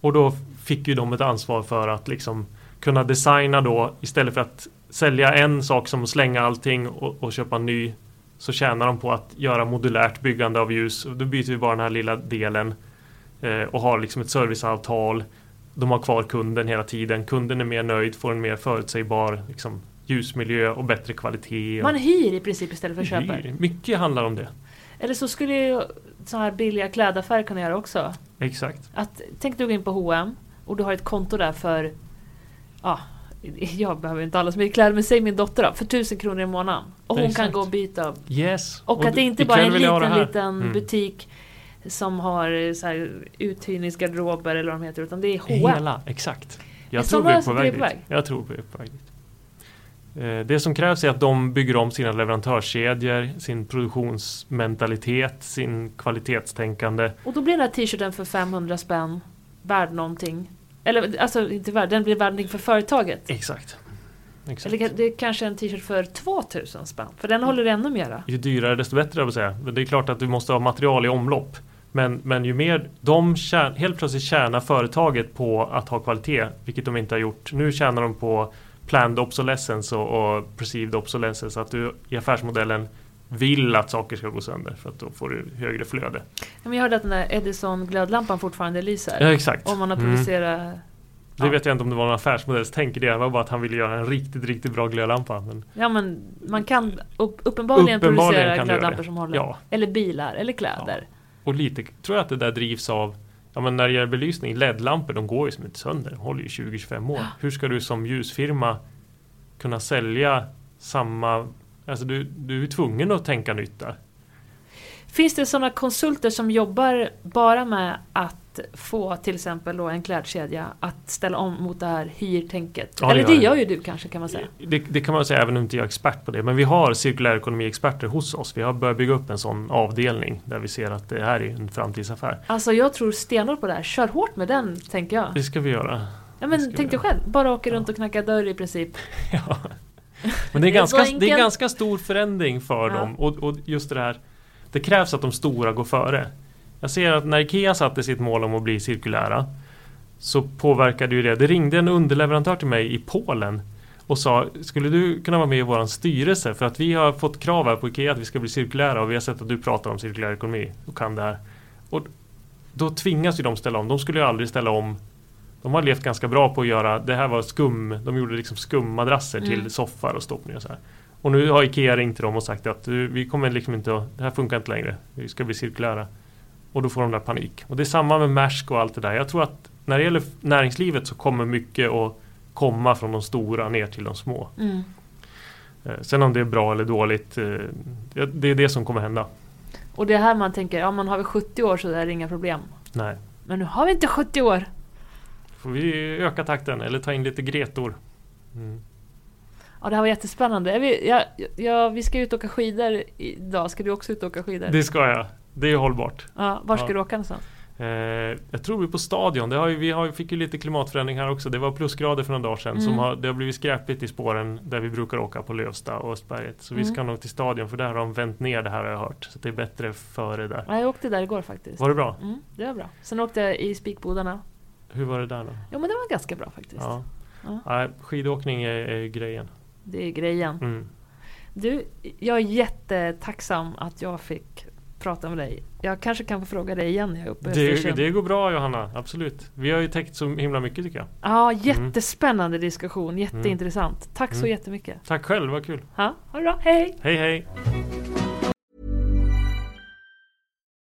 Och då fick ju de ett ansvar för att liksom kunna designa då istället för att sälja en sak som att slänga allting och, och köpa en ny så tjänar de på att göra modulärt byggande av ljus. Då byter vi bara den här lilla delen eh, och har liksom ett serviceavtal. De har kvar kunden hela tiden. Kunden är mer nöjd, får en mer förutsägbar liksom, ljusmiljö och bättre kvalitet. Man hyr i princip istället för köper. Hyr. Mycket handlar om det. Eller så skulle ju så här billiga klädaffärer kunna göra också. Exakt. Att, tänk du går in på H&M och du har ett konto där för Ja, jag behöver inte alla så mycket kläder men säg min dotter då, för tusen kronor i månaden. Och hon kan Exakt. gå och byta. Yes. Och, att det inte bara är en liten, liten Mm. butik som har så här uthyrningsgarderober eller vad de heter, utan det är H&M. Hela, exakt. Jag tror vi är på väg dit. Jag tror vi är på väg dit. Det som krävs är att de bygger om sina leverantörskedjor, sin produktionsmentalitet, sin kvalitetstänkande. Och då blir den här t-shirten för 500 spänn värd någonting. Eller alltså inte värd, den blir värd någonting för företaget. Exakt. Exakt. Eller det är kanske en t-shirt för 2000 spänn. För den håller ännu mera. Ju dyrare desto bättre, jag vill säga. Men det är klart att du måste ha material i omlopp. Men, men ju mer de tjän, helt plötsligt tjänar företaget på att ha kvalitet, vilket de inte har gjort. Nu tjänar de på planned obsolescence och, och perceived obsolescence. Att du i affärsmodellen vill att saker ska gå sönder för att då får du högre flöde. Men jag hörde att den där Edison-glödlampan fortfarande lyser. Ja, exakt. Om man har Mm. producerat... Det Ja. vet jag inte om det var en affärsmodellstänk i det. Det var bara att han ville göra en riktigt, riktigt bra glödlampa. Men Ja men man kan upp, uppenbarligen, Uppenbarligen producera kan glödlampor det. som håller. ja, Eller bilar, eller kläder. Och lite tror jag att det där drivs av Ja men när det gäller belysning, LED-lampor de går ju som inte sönder. De håller ju 20-25 år. Hur ska du som ljusfirma kunna sälja samma Alltså du, du är tvungen att tänka nytt där. Finns det sådana konsulter som jobbar bara med att få till exempel då en klädkedja att ställa om mot det här hyrtänket? Ja, Eller det gör ju du kanske kan man säga. Det, det kan man säga även om inte jag är expert på det. Men vi har cirkulär ekonomi-experter hos oss. Vi har börjat bygga upp en sån avdelning där vi ser att det här är en framtidsaffär. Alltså jag tror stenhårt på det här. Kör hårt med den tänker jag. Det ska vi göra. Ja men tänk dig själv, bara åka runt och knacka dörr i princip. Ja. Men det är, ganska, det är ganska stor förändring för Ja. dem. Och, och just det här. Det krävs att de stora går före. Jag ser att när IKEA satte sitt mål om att bli cirkulära. Så påverkade ju det. Det ringde en underleverantör till mig i Polen. Och sa, skulle du kunna vara med i våran styrelse? För att vi har fått krav här på IKEA att vi ska bli cirkulära. Och vi har sett att du pratar om cirkulär ekonomi. Och kan det här. Och då tvingas ju de ställa om. De skulle ju aldrig ställa om. De har levt ganska bra på att göra, det här var skum, de gjorde liksom skummadrasser Mm. till soffar och stoppningar och så här. Och nu har IKEA ringt till dem och sagt att vi kommer liksom inte att, det här funkar inte längre. Vi ska bli cirkulära. Och då får de där panik. Och det är samma med Maersk och allt det där. Jag tror att när det gäller näringslivet så kommer mycket att komma från de stora ner till de små. Mm. Eh, Sen om det är bra eller dåligt, eh, det är det som kommer hända. Och det är här man tänker, ja man har vi 70 år så är det inga problem. Nej. Men nu har vi inte 70 år. Får vi öka takten eller ta in lite Gretor. Mm. Ja det här var jättespännande. Vi, ja, ja, vi ska ut och åka skidor idag. Ska du också ut och åka skidor? Det ska jag. Det är hållbart. Ja, var ska Ja. du åka någonstans? Eh, jag tror vi är på Stadion. Har ju, vi har, fick ju lite klimatförändring här också. Det var plusgrader för några dagar sedan. Mm. Som har, det har blivit skräpigt i spåren där vi brukar åka på Lövsta och Östberget. Så vi Mm. ska nog till Stadion för där har de vänt ner det här har jag hört. Så det är bättre före där. Ja, jag åkte där igår faktiskt. Var det bra? Mm, det var bra. Sen åkte jag i spikbodarna. Hur var det där då? Jo men det var ganska bra faktiskt. Ja. Ja. Nej, skidåkning är, är grejen. Det är grejen. Mm. Du, jag är jättetacksam att jag fick prata med dig. Jag kanske kan få fråga dig igen när jag är uppe Det, det går bra Johanna, absolut. Vi har ju täckt så himla mycket tycker jag. Ja, jättespännande diskussion. Jätteintressant. Tack så Mm. jättemycket. Tack själv, vad kul. Ha, ha det bra. Hej! Hej hej!